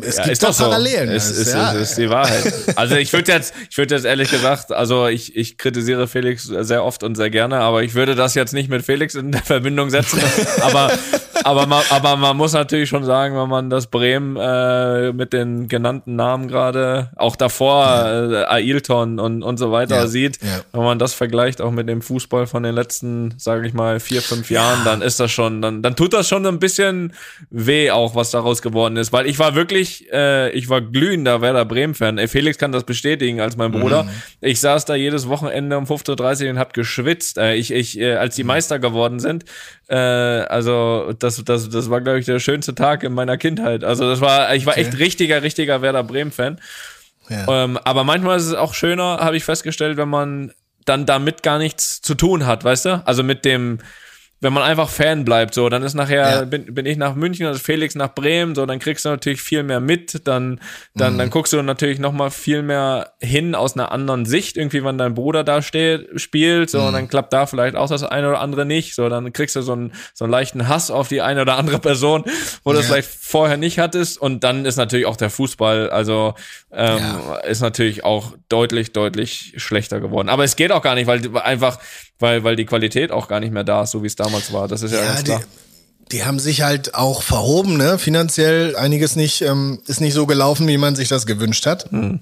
B: es ja, gibt doch Parallelen.
C: So. Es, ist, ja. ist, ist die Wahrheit. Also ich würde jetzt, ich würde jetzt ehrlich gesagt, also ich, ich kritisiere Felix sehr oft und sehr gerne, aber ich würde das jetzt nicht mit Felix in Verbindung setzen. aber aber, man, aber man muss natürlich schon sagen, wenn man das Bremen äh, mit den genannten Namen gerade, auch davor äh, Ailton und, und so weiter ja. sieht, ja. wenn man das vergleicht auch mit dem Fußball von den letzten, sage ich mal, vier, fünf Jahren, dann ist das schon, dann, dann tut das schon ein bisschen weh auch, was daraus geworden ist. Weil ich war wirklich, äh, ich war glühender Werder Bremen-Fan. Felix kann das bestätigen als mein Bruder. Mhm. Ich saß da jedes Wochenende um 15.30 Uhr und hab geschwitzt. Äh, ich, ich, äh, als die mhm. Meister geworden sind, äh, also das, das, das war, glaube ich, der schönste Tag in meiner Kindheit. Also das war, ich war echt richtiger, richtiger Werder Bremen-Fan. Ähm, aber manchmal ist es auch schöner, habe ich festgestellt, wenn man dann damit gar nichts zu tun hat, weißt du? Also mit dem, wenn man einfach Fan bleibt, so, dann ist nachher, ja. bin, bin ich nach München, also Felix nach Bremen, so, dann kriegst du natürlich viel mehr mit, dann, dann, mhm. dann guckst du natürlich nochmal viel mehr hin aus einer anderen Sicht, irgendwie, wenn dein Bruder da steht, spielt, so, mhm. und dann klappt da vielleicht auch das eine oder andere nicht, so, dann kriegst du so einen, so einen leichten Hass auf die eine oder andere Person, wo ja. du es vielleicht vorher nicht hattest, und dann ist natürlich auch der Fußball, also, ähm, ja. ist natürlich auch deutlich, deutlich schlechter geworden. Aber es geht auch gar nicht, weil einfach, weil, weil die Qualität auch gar nicht mehr da ist, so wie es damals war. Das ist ja, ja ganz klar.
B: Die, die haben sich halt auch verhoben, ne? Finanziell einiges nicht, ähm, ist nicht so gelaufen, wie man sich das gewünscht hat. Hm.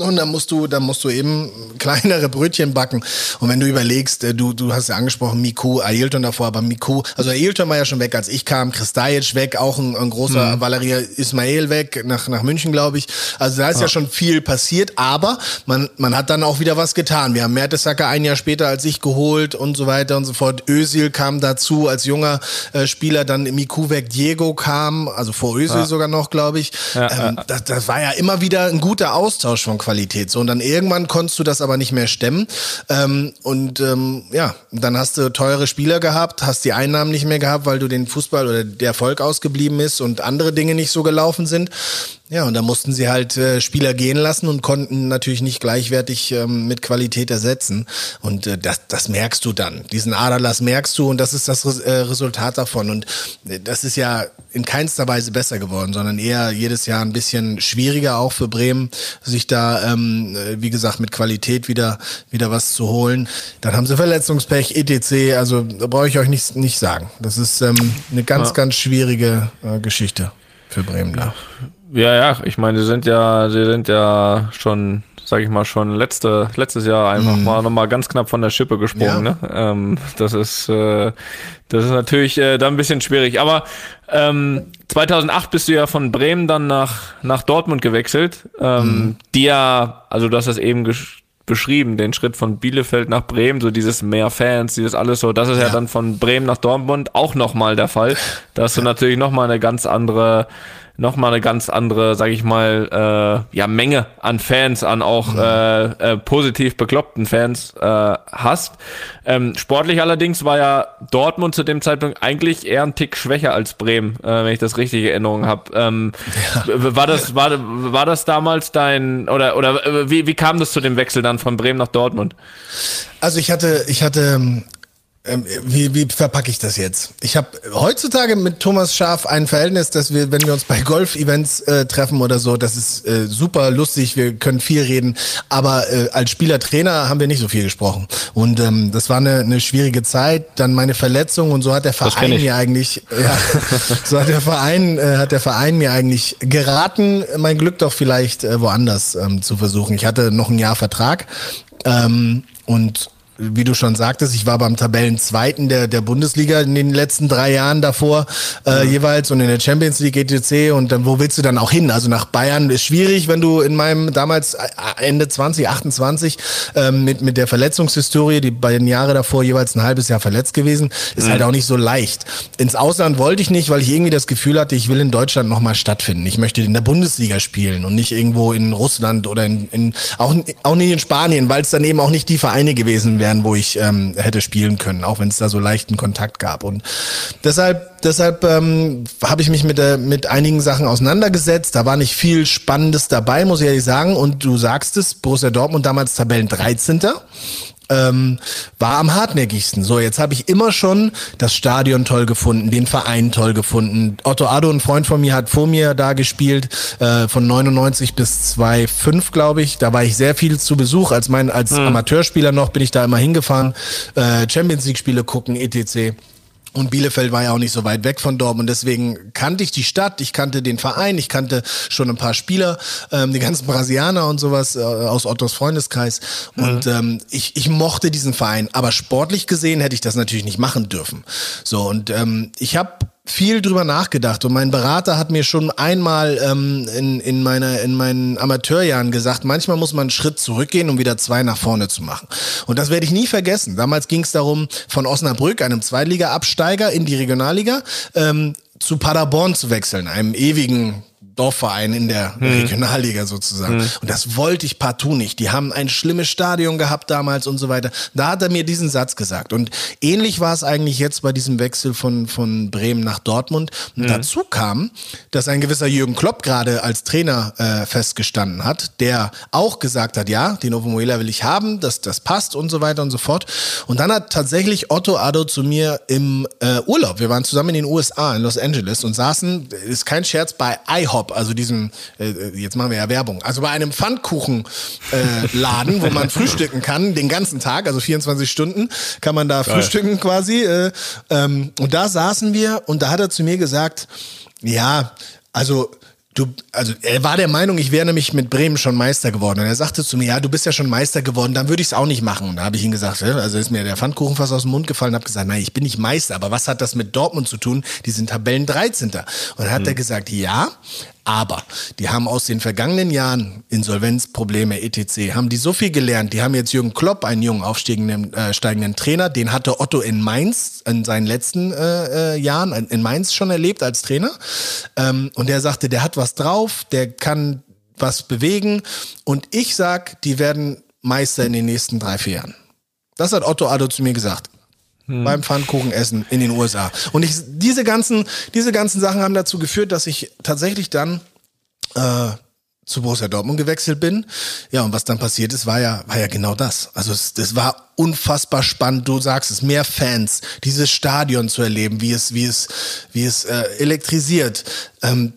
B: Und dann musst du, dann musst du eben kleinere Brötchen backen. Und wenn du überlegst, äh, du, du hast ja angesprochen, Miku, Ailton davor, aber Miku, also Ailton war ja schon weg, als ich kam, Kristajic weg, auch ein, ein großer mhm. Valeria Ismail weg, nach, nach München, glaube ich. Also da ist ja. ja. schon viel passiert, aber man, man hat dann auch wieder was getan. Wir haben Mertesacker ein Jahr später als ich geholt und so weiter und so fort. Özil kam dazu als junger äh, Spieler, dann Miku weg, Diego kam, also vor Özil ja. sogar noch, glaube ich. Ja, ähm, das, das war ja immer wieder ein guter Austausch von Qualität. So, und dann irgendwann konntest du das aber nicht mehr stemmen. Ähm, und ähm, ja, dann hast du teure Spieler gehabt, hast die Einnahmen nicht mehr gehabt, weil du den Fußball oder der Erfolg ausgeblieben ist und andere Dinge nicht so gelaufen sind. Ja, und da mussten sie halt äh, Spieler gehen lassen und konnten natürlich nicht gleichwertig ähm, mit Qualität ersetzen. Und äh, das, das merkst du dann. Diesen Aderlass merkst du und das ist das äh, Resultat davon. Und äh, das ist ja in keinster Weise besser geworden, sondern eher jedes Jahr ein bisschen schwieriger auch für Bremen, sich da, ähm, äh, wie gesagt, mit Qualität wieder, wieder was zu holen. Dann haben sie Verletzungspech, etc. Also da brauche ich euch nicht, nicht sagen. Das ist ähm, eine ganz, ja. ganz schwierige äh, Geschichte für Bremen da.
C: Ja, ja, ich meine, sie sind ja, sie sind ja schon, sag ich mal, schon letzte, letztes Jahr einfach mm. mal nochmal ganz knapp von der Schippe gesprungen. Ja. Ne? Ähm, das ist, äh, das ist natürlich äh, dann ein bisschen schwierig. Aber ähm, 2008 bist du ja von Bremen dann nach nach Dortmund gewechselt, ähm, mm. die ja, also du hast das eben beschrieben, den Schritt von Bielefeld nach Bremen, so dieses mehr Fans, dieses alles so, das ist ja, ja dann von Bremen nach Dortmund auch nochmal der Fall. Da hast du natürlich nochmal eine ganz andere nochmal eine ganz andere, sag ich mal, äh, ja, Menge an Fans, an auch mhm. äh, äh, positiv bekloppten Fans äh, hast. Ähm, sportlich allerdings war ja Dortmund zu dem Zeitpunkt eigentlich eher ein Tick schwächer als Bremen, äh, wenn ich das richtige Erinnerung habe. Ähm, ja. War das, war, war das damals dein, oder, oder wie, wie kam das zu dem Wechsel dann von Bremen nach Dortmund?
B: Also ich hatte, ich hatte ähm, wie, wie verpacke ich das jetzt? Ich habe heutzutage mit Thomas Schaf ein Verhältnis, dass wir, wenn wir uns bei Golf-Events äh, treffen oder so, das ist äh, super lustig, wir können viel reden, aber äh, als Spieler-Trainer haben wir nicht so viel gesprochen. Und ähm, das war eine, eine schwierige Zeit, dann meine Verletzung und so hat der Verein mir eigentlich, ja, so hat der Verein, äh, hat der Verein mir eigentlich geraten, mein Glück doch vielleicht äh, woanders ähm, zu versuchen. Ich hatte noch ein Jahr Vertrag ähm, und wie du schon sagtest, ich war beim Tabellenzweiten der, der Bundesliga in den letzten drei Jahren davor äh, mhm. jeweils und in der Champions League ETC und dann, wo willst du dann auch hin? Also nach Bayern ist schwierig, wenn du in meinem damals äh, Ende 20, 28 ähm, mit, mit der Verletzungshistorie, die beiden Jahre davor jeweils ein halbes Jahr verletzt gewesen, ist mhm. halt auch nicht so leicht. Ins Ausland wollte ich nicht, weil ich irgendwie das Gefühl hatte, ich will in Deutschland nochmal stattfinden. Ich möchte in der Bundesliga spielen und nicht irgendwo in Russland oder in, in auch, auch nicht in Spanien, weil es dann eben auch nicht die Vereine gewesen wären wären, wo ich ähm, hätte spielen können, auch wenn es da so leichten Kontakt gab. Und deshalb, deshalb ähm, habe ich mich mit, äh, mit einigen Sachen auseinandergesetzt. Da war nicht viel Spannendes dabei, muss ich ehrlich sagen. Und du sagst es, Borussia Dortmund damals Tabellen 13 ähm, war am hartnäckigsten. So, jetzt habe ich immer schon das Stadion toll gefunden, den Verein toll gefunden. Otto Addo, ein Freund von mir, hat vor mir da gespielt, äh, von 99 bis 2005, glaube ich. Da war ich sehr viel zu Besuch. Als mein als mhm. Amateurspieler noch bin ich da immer hingefahren, äh, Champions League Spiele gucken, etc. Und Bielefeld war ja auch nicht so weit weg von Dortmund. Deswegen kannte ich die Stadt, ich kannte den Verein, ich kannte schon ein paar Spieler, ähm, die ganzen Brasilianer und sowas äh, aus Ottos Freundeskreis. Mhm. Und ähm, ich, ich mochte diesen Verein. Aber sportlich gesehen hätte ich das natürlich nicht machen dürfen. So, und ähm, ich habe viel drüber nachgedacht und mein Berater hat mir schon einmal ähm, in, in, meiner, in meinen Amateurjahren gesagt, manchmal muss man einen Schritt zurückgehen, um wieder zwei nach vorne zu machen. Und das werde ich nie vergessen. Damals ging es darum, von Osnabrück, einem Zweitliga-Absteiger, in die Regionalliga ähm, zu Paderborn zu wechseln, einem ewigen Dorfverein in der hm. Regionalliga sozusagen. Hm. Und das wollte ich partout nicht. Die haben ein schlimmes Stadion gehabt damals und so weiter. Da hat er mir diesen Satz gesagt. Und ähnlich war es eigentlich jetzt bei diesem Wechsel von, von Bremen nach Dortmund. Und hm. dazu kam, dass ein gewisser Jürgen Klopp gerade als Trainer äh, festgestanden hat, der auch gesagt hat, ja, den Ovomuela will ich haben, dass das passt und so weiter und so fort. Und dann hat tatsächlich Otto Addo zu mir im äh, Urlaub, wir waren zusammen in den USA, in Los Angeles und saßen, ist kein Scherz, bei IHOP Shop, also diesen, äh, jetzt machen wir ja Werbung, also bei einem Pfannkuchenladen, äh, wo man frühstücken kann, den ganzen Tag, also 24 Stunden kann man da Geil. frühstücken quasi. Äh, ähm, und da saßen wir und da hat er zu mir gesagt, ja, also du, also er war der Meinung, ich wäre nämlich mit Bremen schon Meister geworden. Und er sagte zu mir, ja, du bist ja schon Meister geworden, dann würde ich es auch nicht machen. Und da habe ich ihm gesagt, also ist mir der Pfannkuchen fast aus dem Mund gefallen, habe gesagt, nein, ich bin nicht Meister, aber was hat das mit Dortmund zu tun? Die sind Tabellen 13. Und dann hat mhm. er gesagt, ja, aber die haben aus den vergangenen Jahren Insolvenzprobleme etc. haben die so viel gelernt. Die haben jetzt Jürgen Klopp, einen jungen aufsteigenden äh, steigenden Trainer, den hatte Otto in Mainz in seinen letzten äh, äh, Jahren in Mainz schon erlebt als Trainer. Ähm, und der sagte, der hat was drauf, der kann was bewegen. Und ich sag, die werden Meister in den nächsten drei, vier Jahren. Das hat Otto Addo zu mir gesagt hm. beim Pfannkuchenessen in den USA. Und ich, diese ganzen, diese ganzen Sachen haben dazu geführt, dass ich tatsächlich dann äh, zu Borussia Dortmund gewechselt bin. Ja, und was dann passiert ist, war ja, war ja genau das. Also es, das war unfassbar spannend. Du sagst es, mehr Fans, dieses Stadion zu erleben, wie es, wie es, wie es äh, elektrisiert. Ähm,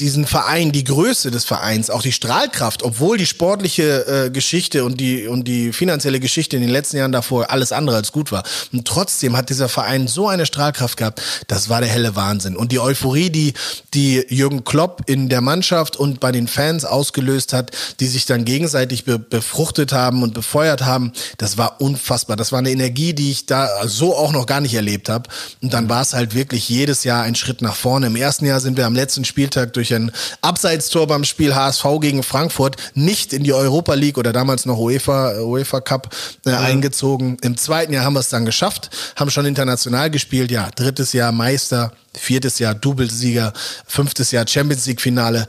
B: diesen Verein, die Größe des Vereins, auch die Strahlkraft, obwohl die sportliche äh, Geschichte und die und die finanzielle Geschichte in den letzten Jahren davor alles andere als gut war. Und trotzdem hat dieser Verein so eine Strahlkraft gehabt, das war der helle Wahnsinn. Und die Euphorie, die die Jürgen Klopp in der Mannschaft und bei den Fans ausgelöst hat, die sich dann gegenseitig be befruchtet haben und befeuert haben, das war unfassbar. Das war eine Energie, die ich da so auch noch gar nicht erlebt habe. Und dann war es halt wirklich jedes Jahr ein Schritt nach vorne. Im ersten Jahr sind wir am letzten Spieltag durch ein Abseitstor beim Spiel HSV gegen Frankfurt nicht in die Europa League oder damals noch UEFA, UEFA Cup äh, ja. eingezogen. Im zweiten Jahr haben wir es dann geschafft, haben schon international gespielt. Ja, drittes Jahr Meister, viertes Jahr Doublesieger, fünftes Jahr Champions League Finale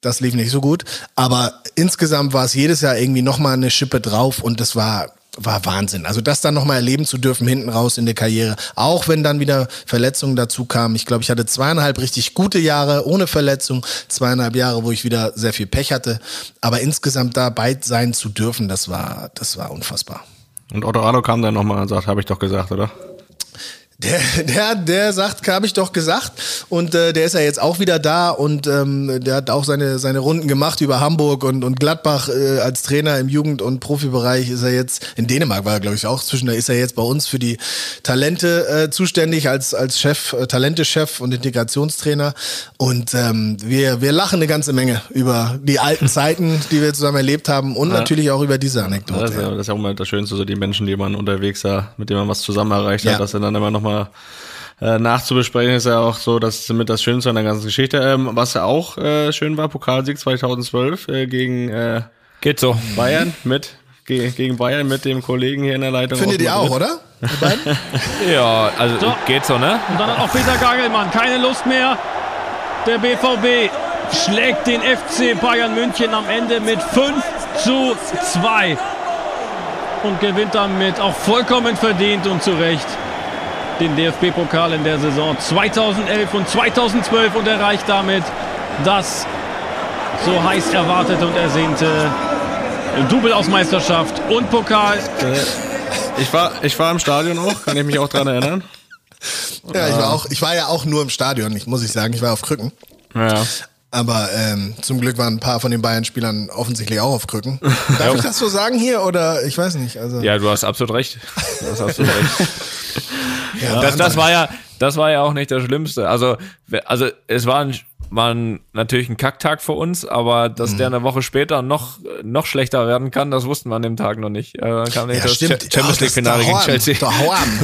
B: das lief nicht so gut. Aber insgesamt war es jedes Jahr irgendwie nochmal eine Schippe drauf und das war war Wahnsinn. Also das dann nochmal erleben zu dürfen, hinten raus in der Karriere. Auch wenn dann wieder Verletzungen dazu kamen. Ich glaube, ich hatte zweieinhalb richtig gute Jahre ohne Verletzung, zweieinhalb Jahre, wo ich wieder sehr viel Pech hatte. Aber insgesamt dabei sein zu dürfen, das war, das war unfassbar.
D: Und Otto Addo kam dann nochmal und sagt, habe ich doch gesagt, oder?
B: Der, der, der sagt, habe ich doch gesagt. Und äh, der ist ja jetzt auch wieder da und ähm, der hat auch seine, seine Runden gemacht über Hamburg und, und Gladbach äh, als Trainer im Jugend- und Profibereich ist er jetzt, in Dänemark war er, glaube ich, auch zwischen, da ist er jetzt bei uns für die Talente äh, zuständig als, als Chef, äh, Talente-Chef und Integrationstrainer. Und ähm, wir, wir lachen eine ganze Menge über die alten Zeiten, die wir zusammen erlebt haben und ja. natürlich auch über diese Anekdote.
D: Das ist, ja, das ist ja auch immer das Schönste, so die Menschen, die man unterwegs da, mit denen man was zusammen erreicht hat, ja. dass er dann immer nochmal äh, nachzubesprechen ist ja auch so, das ist mit das Schönste an der ganzen Geschichte. Ähm, was ja auch äh, schön war, Pokalsieg 2012 äh, gegen äh,
C: Geht so.
D: Bayern mit ge gegen Bayern mit dem Kollegen hier in der Leitung.
B: Findet ihr auch, oder?
C: ja, also so. geht so, ne?
H: Und dann hat auch Peter Gagelmann keine Lust mehr. Der BVB schlägt den FC Bayern München am Ende mit 5 zu 2 und gewinnt damit auch vollkommen verdient und zu Recht den DFB-Pokal in der Saison 2011 und 2012 und erreicht damit das so heiß erwartete und ersehnte Double aus Meisterschaft und Pokal.
D: Ich war, ich war im Stadion auch, kann ich mich auch daran erinnern.
B: Ja, ich war auch, ich war ja auch nur im Stadion, ich muss ich sagen, ich war auf Krücken.
D: Ja.
B: Aber ähm, zum Glück waren ein paar von den Bayern-Spielern offensichtlich auch auf Krücken. Darf ich das so sagen hier oder ich weiß nicht? Also
C: ja, du hast absolut recht. Du hast absolut recht. Ja, das, das war ja, das war ja auch nicht das Schlimmste. Also, also es war ein war natürlich ein Kacktag für uns, aber dass mhm. der eine Woche später noch, noch schlechter werden kann, das wussten wir an dem Tag noch nicht. Äh, kam
B: ja, das stimmt. Champions League Finale gegen Chelsea.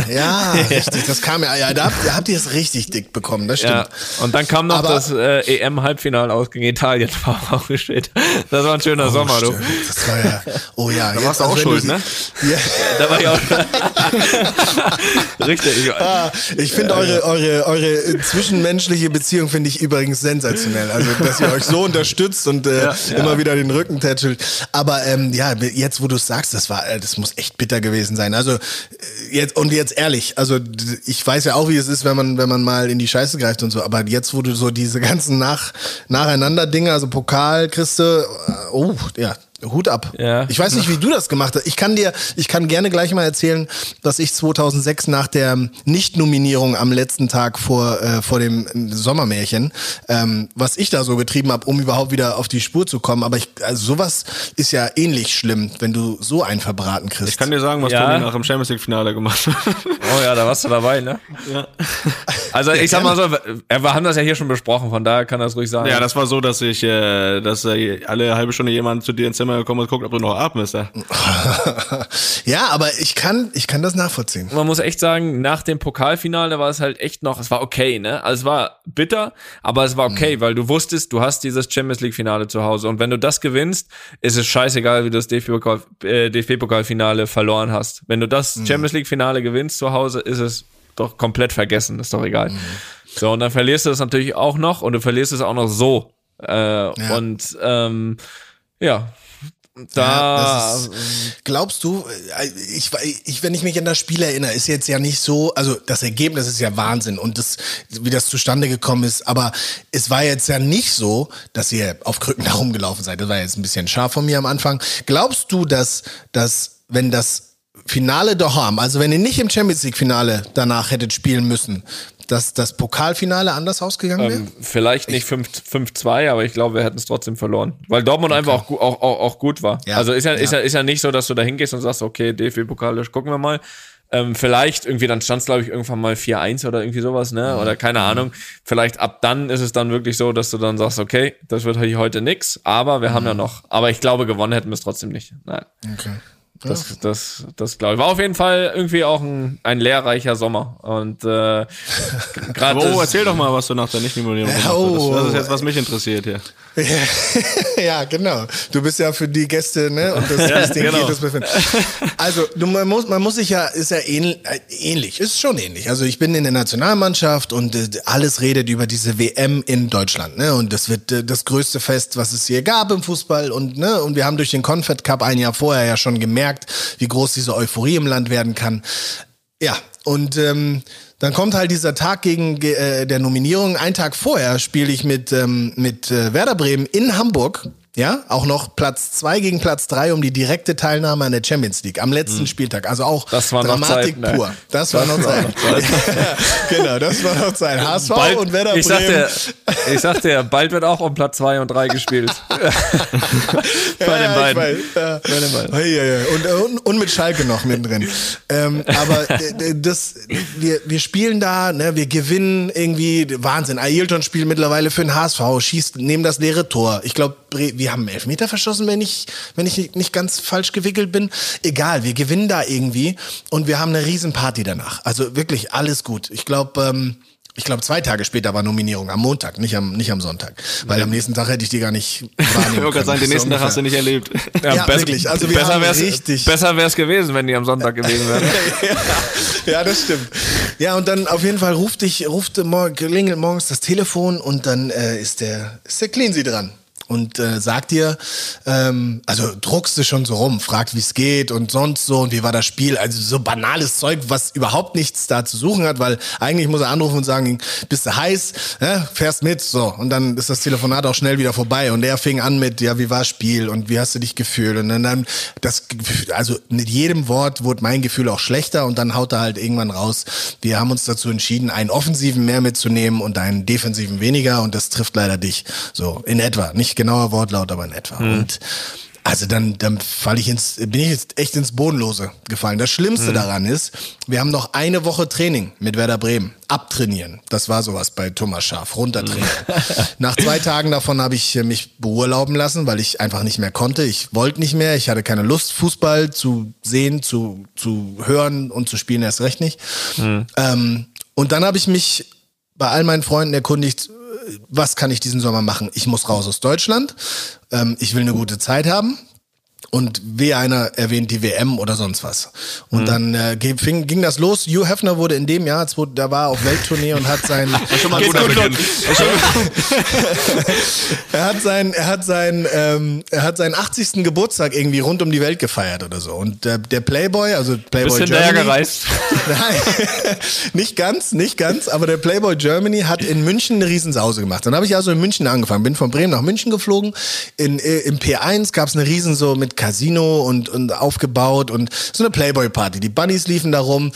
B: Ja, richtig. Das kam ja, ja, da habt, da habt ihr es richtig dick bekommen, das stimmt. Ja.
C: Und dann kam noch aber, das äh, EM-Halbfinale aus gegen Italien, war auch gespielt. Das war ein schöner
B: oh,
C: Sommer,
B: stimmt. du. Das war ja, oh ja.
C: Da warst du auch schuld, ne? Ja. Da war ich auch. richtig.
B: Ah, ich finde eure, eure, eure zwischenmenschliche Beziehung finde ich übrigens sehr sensationell. Also, dass ihr euch so unterstützt und äh, ja, ja. immer wieder den Rücken tätschelt. Aber ähm, ja, jetzt, wo du es sagst, das war, äh, das muss echt bitter gewesen sein. Also äh, jetzt und jetzt ehrlich, also ich weiß ja auch, wie es ist, wenn man, wenn man mal in die Scheiße greift und so. Aber jetzt, wo du so diese ganzen nach, nacheinander Dinge, also Pokal kriegst du, äh, oh ja, Hut ab. Ja. Ich weiß nicht, wie du das gemacht hast. Ich kann dir, ich kann gerne gleich mal erzählen, dass ich 2006 nach der Nicht-Nominierung am letzten Tag vor äh, vor dem Sommermärchen, ähm, was ich da so getrieben habe, um überhaupt wieder auf die Spur zu kommen. Aber ich, also sowas ist ja ähnlich schlimm, wenn du so einen verbraten kriegst.
D: Ich kann dir sagen, was ja. Toni nach dem Champions League Finale gemacht hat.
C: Oh ja, da warst du dabei, ne? Ja. Also ich sag mal so, wir haben das ja hier schon besprochen, von daher kann das ruhig sagen.
D: Ja, das war so, dass ich, äh, dass äh, alle halbe Stunde jemand zu dir ins Zimmer gekommen und guckt, ob du noch atmest. Ja,
B: ja aber ich kann, ich kann das nachvollziehen.
C: Man muss echt sagen, nach dem Pokalfinale war es halt echt noch, es war okay, ne? Also es war bitter, aber es war okay, mhm. weil du wusstest, du hast dieses Champions League Finale zu Hause und wenn du das gewinnst, ist es scheißegal, wie du das DFB-Pokalfinale äh, verloren hast. Wenn du das mhm. Champions League Finale gewinnst zu Hause, ist es doch komplett vergessen, ist doch egal. Mhm. So, und dann verlierst du das natürlich auch noch und du verlierst es auch noch so. Äh, ja. Und ähm, ja, da.
B: Ja, ist, glaubst du, äh, ich, ich, wenn ich mich an das Spiel erinnere, ist jetzt ja nicht so, also das Ergebnis ist ja Wahnsinn und das, wie das zustande gekommen ist, aber es war jetzt ja nicht so, dass ihr auf Krücken da rumgelaufen seid. Das war jetzt ein bisschen scharf von mir am Anfang. Glaubst du, dass, dass wenn das Finale daheim, also wenn ihr nicht im Champions League Finale danach hättet spielen müssen, dass das Pokalfinale anders ausgegangen wäre? Ähm,
C: vielleicht nicht 5-2, aber ich glaube, wir hätten es trotzdem verloren. Weil Dortmund okay. einfach auch, auch, auch, auch, gut war. Ja. Also ist ja, ja. Ist, ja, ist ja nicht so, dass du da hingehst und sagst, okay, DFB-Pokal, gucken wir mal. Ähm, vielleicht irgendwie, dann stand es, glaube ich, irgendwann mal 4-1 oder irgendwie sowas, ne? Oder keine mhm. Ahnung. Vielleicht ab dann ist es dann wirklich so, dass du dann sagst, okay, das wird hier heute nix, aber wir mhm. haben ja noch. Aber ich glaube, gewonnen hätten wir es trotzdem nicht. Nein. Okay. Das, ja. das, das glaube ich. War auf jeden Fall irgendwie auch ein, ein lehrreicher Sommer. Und äh,
D: gerade. oh, erzähl doch mal, was du nach der Nicht-Nominierung gemacht oh, hast. Das ist jetzt, was mich interessiert hier.
B: ja, genau. Du bist ja für die Gäste, ne? Und das ja, genau. befinden. Also, du, man muss, man muss sich ja, ist ja ähnlich, äh, ähnlich, ist schon ähnlich. Also, ich bin in der Nationalmannschaft und äh, alles redet über diese WM in Deutschland, ne? Und das wird äh, das größte Fest, was es hier gab im Fußball und, ne? Und wir haben durch den Confed Cup ein Jahr vorher ja schon gemerkt, wie groß diese Euphorie im Land werden kann. Ja, und ähm, dann kommt halt dieser Tag gegen äh, der Nominierung. Einen Tag vorher spiele ich mit, ähm, mit äh, Werder Bremen in Hamburg Ja, auch noch Platz zwei gegen Platz drei um die direkte Teilnahme an der Champions League am letzten mhm. Spieltag. Also auch
C: das war Dramatik
B: Zeit, pur. Ne? Das, das war noch Zeit. genau, das war noch Zeit. HSV
C: bald,
B: und Werder
C: ich Bremen. Sagte, ich sagte ja, bald wird auch um Platz zwei und drei gespielt. bei ja, den beiden. Weiß, ja. Bei den beiden.
B: Und, und, und, mit Schalke noch mittendrin. ähm, aber das, wir, wir spielen da, ne, wir gewinnen irgendwie Wahnsinn. Ailton spielt mittlerweile für den HSV, schießt neben das leere Tor. Ich glaube, wir haben Elfmeter verschossen, wenn ich, wenn ich nicht ganz falsch gewickelt bin. Egal, wir gewinnen da irgendwie und wir haben eine Riesenparty danach. Also wirklich alles gut. Ich glaube, ähm, ich glaube, zwei Tage später war Nominierung, am Montag, nicht am, nicht am Sonntag. Weil ja. am nächsten Tag hätte ich die gar nicht wahrnehmen
D: Ich wollte sagen, den nächsten so Tag hast du nicht erlebt.
B: Ja, ja besser, wirklich. Also wir
C: besser wäre es besser wär's gewesen, wenn die am Sonntag gewesen wären.
B: ja, ja, das stimmt. Ja, und dann auf jeden Fall ruft dich, ruft morgen, klingelt morgens das Telefon und dann äh, ist der, ist der Cleansy dran und äh, sagt dir, ähm, also druckst du schon so rum, fragt, wie es geht und sonst so und wie war das Spiel. Also so banales Zeug, was überhaupt nichts da zu suchen hat, weil eigentlich muss er anrufen und sagen, bist du heiß, ja, fährst mit, so. Und dann ist das Telefonat auch schnell wieder vorbei. Und er fing an mit, ja, wie war das Spiel und wie hast du dich gefühlt? Und dann, dann das, also mit jedem Wort wurde mein Gefühl auch schlechter und dann haut er halt irgendwann raus, wir haben uns dazu entschieden, einen offensiven mehr mitzunehmen und einen defensiven weniger und das trifft leider dich. So, in etwa. Nicht genauer Wortlaut, aber in etwa. Mhm. Und also dann, dann fall ich ins, bin ich jetzt echt ins Bodenlose gefallen. Das Schlimmste mhm. daran ist, wir haben noch eine Woche Training mit Werder Bremen. Abtrainieren. Das war sowas bei Thomas Schaf. Runtertrainieren. Nach zwei Tagen davon habe ich mich beurlauben lassen, weil ich einfach nicht mehr konnte. Ich wollte nicht mehr. Ich hatte keine Lust, Fußball zu sehen, zu, zu hören und zu spielen erst recht nicht. Mhm. Ähm, und dann habe ich mich bei all meinen Freunden erkundigt, was kann ich diesen Sommer machen? Ich muss raus aus Deutschland. Ähm, ich will eine gute Zeit haben und wie einer erwähnt die WM oder sonst was. Und mhm. dann äh, ging, ging das los. Hugh Hefner wurde in dem Jahr, da war auf Welttournee und hat sein schon mal gut er hat sein er hat sein ähm, er hat seinen 80. Geburtstag irgendwie rund um die Welt gefeiert oder so. Und der, der Playboy, also Playboy
C: Bisschen
B: Germany,
C: gereist.
B: Nein, nicht ganz, nicht ganz, aber der Playboy Germany hat in München eine Riesensause gemacht. Dann habe ich also in München angefangen, bin von Bremen nach München geflogen. In, äh, Im P1 gab es eine Riesen so mit Casino und, und aufgebaut und so eine Playboy-Party. Die Bunnies liefen da rum.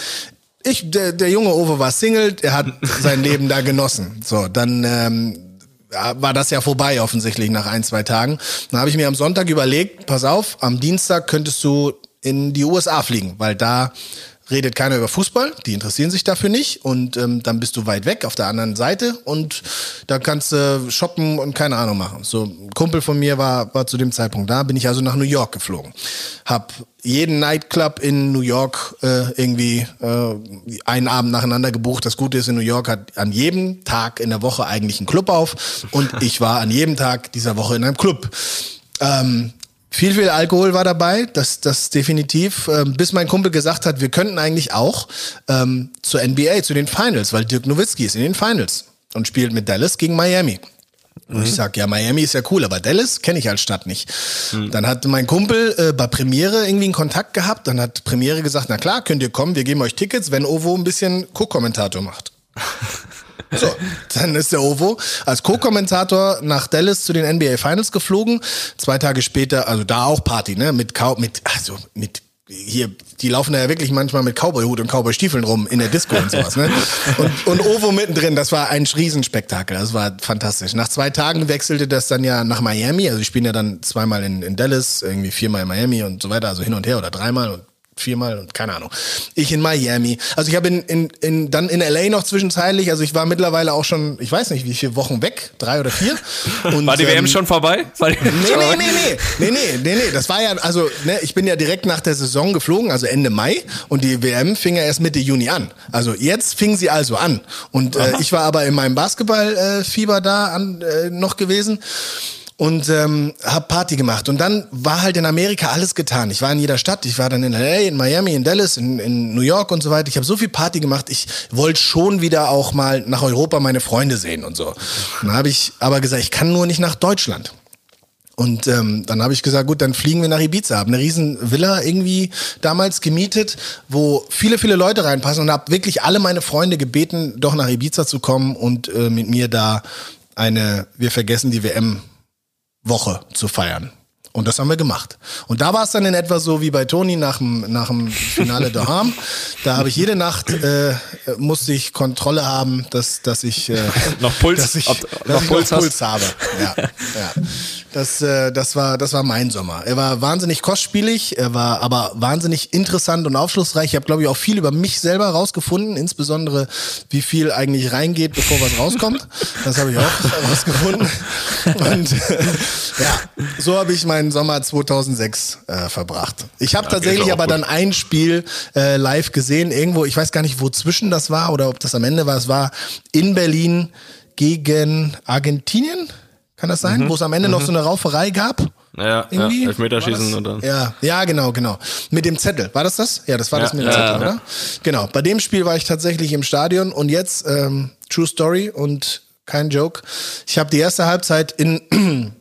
B: Ich, der, der junge Owe war Single, er hat sein Leben da genossen. So, dann ähm, war das ja vorbei offensichtlich nach ein, zwei Tagen. Dann habe ich mir am Sonntag überlegt, pass auf, am Dienstag könntest du in die USA fliegen, weil da redet keiner über Fußball, die interessieren sich dafür nicht und ähm, dann bist du weit weg auf der anderen Seite und da kannst du shoppen und keine Ahnung machen. So ein Kumpel von mir war, war zu dem Zeitpunkt da, bin ich also nach New York geflogen. Hab jeden Nightclub in New York äh, irgendwie äh, einen Abend nacheinander gebucht. Das Gute ist, in New York hat an jedem Tag in der Woche eigentlich einen Club auf und ich war an jedem Tag dieser Woche in einem Club. Ähm, viel, viel Alkohol war dabei, das, das definitiv. Ähm, bis mein Kumpel gesagt hat, wir könnten eigentlich auch ähm, zur NBA, zu den Finals, weil Dirk Nowitzki ist in den Finals und spielt mit Dallas gegen Miami. Und ich sag, ja, Miami ist ja cool, aber Dallas kenne ich als Stadt nicht. Mhm. Dann hat mein Kumpel äh, bei Premiere irgendwie einen Kontakt gehabt. Dann hat Premiere gesagt, na klar, könnt ihr kommen, wir geben euch Tickets, wenn Ovo ein bisschen Co-Kommentator macht. So, dann ist der Ovo als Co-Kommentator nach Dallas zu den NBA Finals geflogen. Zwei Tage später, also da auch Party, ne? Mit, mit also mit hier, die laufen da ja wirklich manchmal mit Cowboy-Hut und Cowboy-Stiefeln rum in der Disco und sowas, ne? Und, und Ovo mittendrin, das war ein Riesenspektakel, das war fantastisch. Nach zwei Tagen wechselte das dann ja nach Miami, also ich spiele ja dann zweimal in, in Dallas, irgendwie viermal in Miami und so weiter, also hin und her oder dreimal und viermal und keine Ahnung. Ich in Miami. Also ich habe in, in, in, dann in LA noch zwischenzeitlich, also ich war mittlerweile auch schon, ich weiß nicht, wie viele Wochen weg, drei oder vier.
C: Und, war die WM ähm, schon vorbei?
B: War die nee, nee, nee, nee, nee, nee, nee, nee, das war ja, also ne, ich bin ja direkt nach der Saison geflogen, also Ende Mai und die WM fing ja erst Mitte Juni an. Also jetzt fing sie also an und äh, ich war aber in meinem Basketballfieber äh, da an, äh, noch gewesen und ähm, habe Party gemacht. Und dann war halt in Amerika alles getan. Ich war in jeder Stadt. Ich war dann in LA, in Miami, in Dallas, in, in New York und so weiter. Ich habe so viel Party gemacht. Ich wollte schon wieder auch mal nach Europa meine Freunde sehen und so. Dann habe ich aber gesagt, ich kann nur nicht nach Deutschland. Und ähm, dann habe ich gesagt, gut, dann fliegen wir nach Ibiza. Habe eine riesen Villa irgendwie damals gemietet, wo viele, viele Leute reinpassen und habe wirklich alle meine Freunde gebeten, doch nach Ibiza zu kommen und äh, mit mir da eine Wir vergessen die WM Woche zu feiern. Und das haben wir gemacht. Und da war es dann in etwa so wie bei Toni nach dem, nach dem Finale daheim. Da habe ich jede Nacht, äh, musste ich Kontrolle haben, dass, dass ich, äh,
C: noch Puls,
B: dass ich,
C: ob,
B: dass
C: noch
B: ich
C: Puls,
B: noch. Puls habe. Ja, ja. Das, äh, das, war, das war mein Sommer. Er war wahnsinnig kostspielig, er war aber wahnsinnig interessant und aufschlussreich. Ich habe, glaube ich, auch viel über mich selber rausgefunden, insbesondere wie viel eigentlich reingeht, bevor was rauskommt. Das habe ich auch rausgefunden. Und äh, ja, so habe ich meinen Sommer 2006 äh, verbracht. Ich habe tatsächlich
D: auch
B: aber
D: gut.
B: dann ein Spiel äh, live gesehen, irgendwo, ich weiß gar nicht, wo zwischen das war oder ob das am Ende war. Es war in Berlin gegen Argentinien, kann das sein? Wo es am Ende noch so eine Rauferei gab?
D: Ja,
B: Irgendwie?
D: ja Elfmeterschießen und dann.
B: Ja, ja, genau, genau. Mit dem Zettel. War das das? Ja, das war das
D: Ja,
B: mit dem
D: ja,
B: Zettel,
D: ja.
B: oder? Genau. Bei dem Spiel war ich tatsächlich im Stadion und jetzt, ähm, True Story und kein Joke. Ich habe die erste Halbzeit in,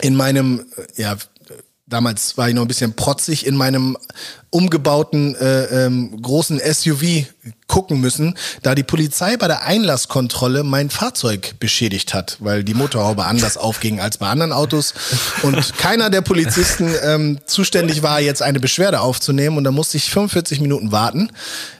B: in meinem, äh, ja, damals war ich noch ein bisschen protzig, in meinem umgebauten äh, ähm, großen SUV gucken müssen, da die Polizei bei der Einlasskontrolle mein Fahrzeug beschädigt hat, weil die Motorhaube anders aufging als bei anderen Autos. Und keiner der Polizisten ähm, zuständig war, jetzt eine Beschwerde aufzunehmen. Und da musste ich 45 Minuten warten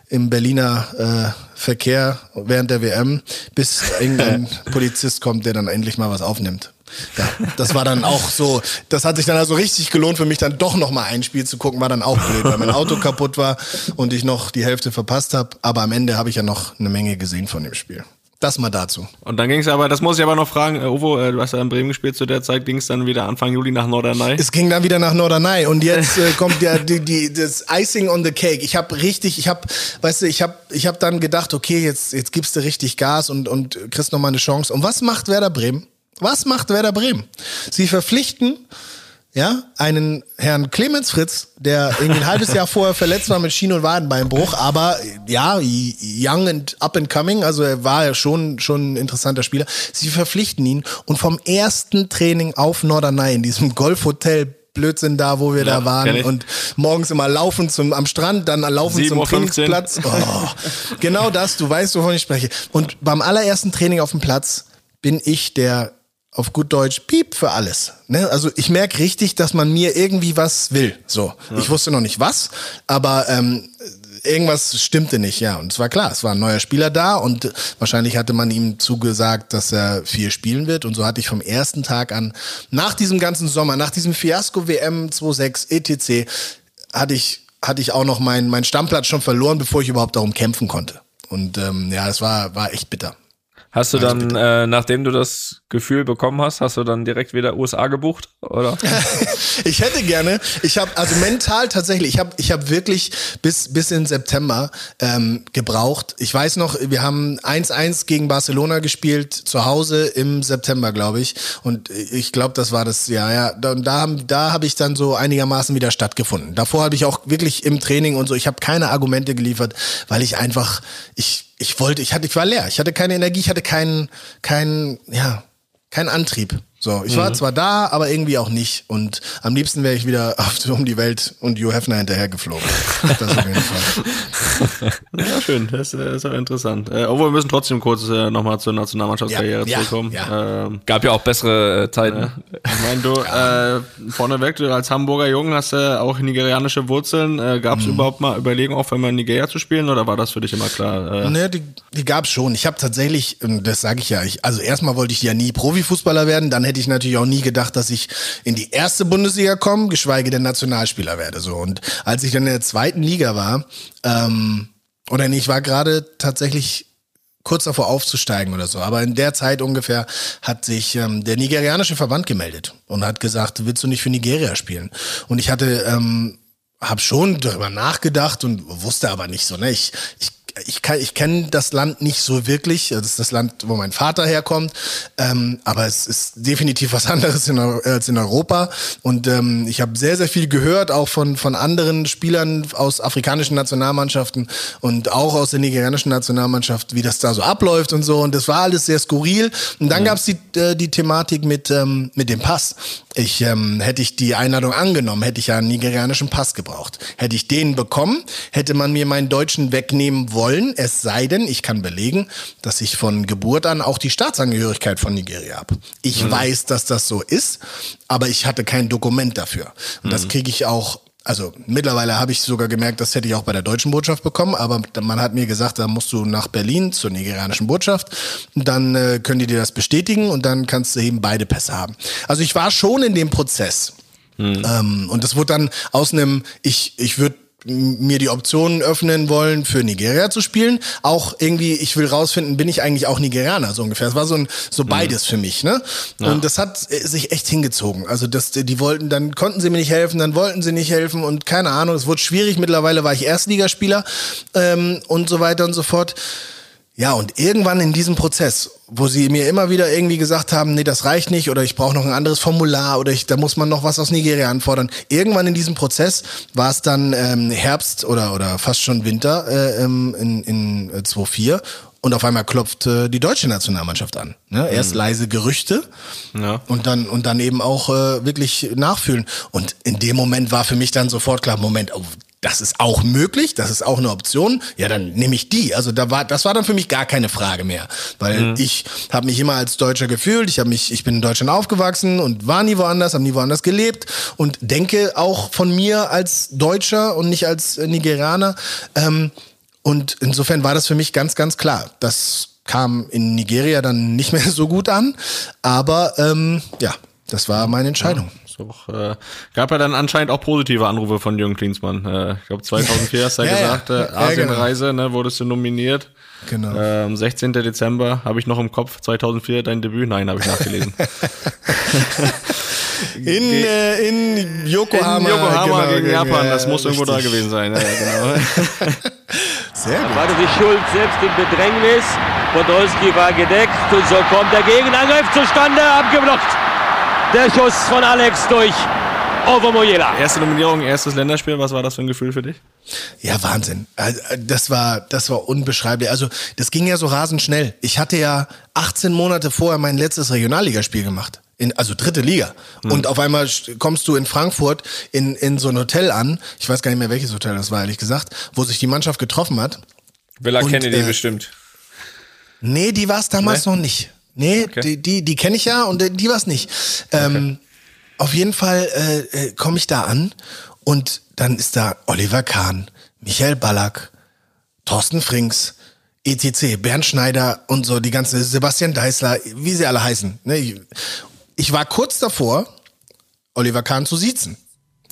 B: im Berliner äh, Verkehr während der WM, bis irgendein Polizist kommt, der dann endlich mal was aufnimmt. Ja, das war dann auch so, das hat sich dann also richtig gelohnt für mich, dann doch noch mal ein Spiel zu gucken, war dann auch blöd, weil mein Auto kaputt war und ich noch die Hälfte verpasst habe. Aber am Ende habe ich ja noch eine Menge gesehen von dem Spiel. Das mal dazu.
D: Und dann ging es aber, das muss ich aber noch fragen, äh, Uwe, äh, du hast ja in Bremen gespielt zu der Zeit, ging es dann wieder Anfang Juli nach Norderney.
B: Es ging dann wieder nach Norderney und jetzt äh, kommt ja die, die, das Icing on the Cake. Ich habe richtig, ich habe, weißt du, ich habe ich hab dann gedacht, okay, jetzt, jetzt gibst du richtig Gas und, und kriegst noch mal eine Chance. Und was macht Werder Bremen? Was macht Werder Bremen? Sie verpflichten ja, einen Herrn Clemens Fritz, der irgendwie ein halbes Jahr vorher verletzt war mit Schien- und Wadenbeinbruch, aber ja, young and up and coming, also er war ja schon, schon ein interessanter Spieler. Sie verpflichten ihn und vom ersten Training auf Norderney in diesem Golfhotel Blödsinn da, wo wir
D: Ja,
B: da waren und morgens immer laufen zum, am Strand, dann laufen
D: 7.15
B: zum. Trainingsplatz. Oh, genau das, du weißt, wovon ich spreche. Und beim allerersten Training auf dem Platz bin ich der auf gut Deutsch Piep für alles. Ne? Also ich merke richtig, dass man mir irgendwie was will. So, ich wusste noch nicht was, aber ähm, irgendwas stimmte nicht. Ja, und es war klar, es war ein neuer Spieler da und wahrscheinlich hatte man ihm zugesagt, dass er viel spielen wird. Und so hatte ich vom ersten Tag an, nach diesem ganzen Sommer, nach diesem Fiasko WM 26 etc., hatte ich hatte ich auch noch meinen mein Stammplatz schon verloren, bevor ich überhaupt darum kämpfen konnte. Und ähm, ja, das war war echt bitter.
C: Hast du dann, äh, nachdem du das Gefühl bekommen hast, hast du dann direkt wieder USA gebucht, oder?
B: ich hätte gerne, ich habe also mental tatsächlich, ich habe ich hab wirklich bis bis in September ähm, gebraucht. Ich weiß noch, wir haben 1-1 gegen Barcelona gespielt zu Hause im September, glaube ich, und ich glaube, das war das Jahr. Ja, da da, habe ich dann so einigermaßen wieder stattgefunden. Davor habe ich auch wirklich im Training und so, ich habe keine Argumente geliefert, weil ich einfach ich ich wollte, ich hatte, ich war leer, ich hatte keine Energie, ich hatte keinen, keinen, ja, keinen Antrieb. So, ich war zwar da, aber irgendwie auch nicht. Und am liebsten wäre ich wieder auf, um die Welt und Hugh Hefner hinterher geflogen. Das auf jeden Fall.
D: Ja, schön, das äh, ist auch interessant. Äh, obwohl wir müssen trotzdem kurz äh, nochmal zur Nationalmannschaftskarriere
B: Ja, ja,
D: zurückkommen.
B: ja.
D: Ähm,
C: Gab ja auch bessere äh, Zeiten.
D: ich meine, du, äh, vorneweg, du als Hamburger Jungen hast ja auch nigerianische Wurzeln. Äh, Gab es
B: Mhm.
D: überhaupt mal Überlegungen, auch einmal in Nigeria zu spielen oder war das für dich immer klar? Äh,
B: Ne, die, die gab's schon. Ich habe tatsächlich, das sage ich ja, ich, also erstmal wollte ich ja nie Profifußballer werden, dann hätte ich natürlich auch nie gedacht, dass ich in die erste Bundesliga komme, geschweige denn Nationalspieler werde. So. Und als ich dann in der zweiten Liga war, ähm, oder nee, ich war gerade tatsächlich kurz davor aufzusteigen oder so. Aber in der Zeit ungefähr hat sich ähm, der nigerianische Verband gemeldet und hat gesagt, willst du nicht für Nigeria spielen? Und ich hatte, ähm, habe schon darüber nachgedacht und wusste aber nicht so. Ne? Ich, ich ich, kann- ich kenne das Land nicht so wirklich. Das ist das Land, wo mein Vater herkommt. Ähm, aber es ist definitiv was anderes in, als in Europa. Und ähm, ich habe sehr, sehr viel gehört, auch von, von anderen Spielern aus afrikanischen Nationalmannschaften und auch aus der nigerianischen Nationalmannschaft, wie das da so abläuft und so. Und das war alles sehr skurril. Und dann gab's die, äh, die Thematik mit, ähm, mit dem Pass. Ich ähm, hätte ich die Einladung angenommen, hätte ich ja einen nigerianischen Pass ge gebraucht. Hätte ich den bekommen, hätte man mir meinen Deutschen wegnehmen wollen, es sei denn, ich kann belegen, dass ich von Geburt an auch die Staatsangehörigkeit von Nigeria habe. Ich mhm. weiß, dass das so ist, aber ich hatte kein Dokument dafür. Und mhm. das kriege ich auch also mittlerweile habe ich sogar gemerkt, das hätte ich auch bei der deutschen Botschaft bekommen, aber man hat mir gesagt, da musst du nach Berlin zur nigerianischen Botschaft, dann äh, können die dir das bestätigen und dann kannst du eben beide Pässe haben. Also ich war schon in dem Prozess. Hm. Ähm, und das wurde dann aus einem, ich, ich würde mir die Optionen öffnen wollen, für Nigeria zu spielen. Auch irgendwie, ich will rausfinden, bin ich eigentlich auch Nigerianer, so ungefähr. Es war so ein, so mhm. beides mhm. für mich, ne? Ja. Und das hat äh, sich echt hingezogen. Also, das, die wollten, dann konnten sie mir nicht helfen, dann wollten sie nicht helfen und keine Ahnung, es wurde schwierig. Mittlerweile war ich Erstligaspieler, ähm, und so weiter und so fort. Ja, und irgendwann in diesem Prozess, wo sie mir immer wieder irgendwie gesagt haben, nee, das reicht nicht oder ich brauche noch ein anderes Formular oder ich, da muss man noch was aus Nigeria anfordern. Irgendwann in diesem Prozess war es dann ähm, Herbst oder, oder fast schon Winter äh, ähm, in, in äh, 2.4 und auf einmal klopft äh, die deutsche Nationalmannschaft an. Ne? Erst mhm. leise Gerüchte ja. und dann und dann eben auch äh, wirklich nachfühlen. Und in dem Moment war für mich dann sofort klar, Moment, oh, das ist auch möglich, das ist auch eine Option, ja, dann nehme ich die. Also da war, das war dann für mich gar keine Frage mehr, weil mhm. ich habe mich immer als Deutscher gefühlt, ich habe mich, ich bin in Deutschland aufgewachsen und war nie woanders, habe nie woanders gelebt und denke auch von mir als Deutscher und nicht als Nigerianer. Ähm, und insofern war das für mich ganz, ganz klar. Das kam in Nigeria dann nicht mehr so gut an, aber ähm, ja, das war meine Entscheidung. Ja.
D: Auch, äh, gab ja dann anscheinend auch positive Anrufe von Jürgen Klinsmann. Äh, ich glaube 2004 hast du ja, gesagt, ja. Äh, Asienreise, genau. ne, wurdest du nominiert. Genau. Ähm, 16. Dezember habe ich noch im Kopf, 2004 dein Debüt. Nein, habe ich nachgelesen.
B: in, äh, in Yokohama.
D: In Yokohama genau, gegen Japan, das muss richtig. irgendwo da gewesen sein. Ja, genau.
I: Sehr gut. War die Schuld selbst im Bedrängnis. Podolski war gedeckt und so kommt der Gegenangriff zustande, abgeblockt. Der Schuss von Alex durch Ovo Moyela.
D: Erste Nominierung, erstes Länderspiel, was war das für ein Gefühl für dich?
B: Ja, Wahnsinn. Äh, das war, das war unbeschreiblich. Also, das ging ja so rasend schnell. Ich hatte ja 18 Monate vorher mein letztes Regionalligaspiel gemacht. In, also dritte Liga. Mhm. Und auf einmal kommst du in Frankfurt in, in so ein Hotel an. Ich weiß gar nicht mehr, welches Hotel das war, ehrlich gesagt, wo sich die Mannschaft getroffen hat.
C: Villa Kennedy äh, bestimmt.
B: Nee, die war es damals nee? noch nicht. Nee, okay. die, die, die kenne ich ja und die war es nicht. Ähm, okay. Auf jeden Fall äh, äh, komme ich da an und dann ist da Oliver Kahn, Michael Ballack, Thorsten Frings, ETC, Bernd Schneider und so, die ganze Sebastian Deißler, wie sie alle heißen. Ne? Ich, ich war kurz davor, Oliver Kahn zu siezen.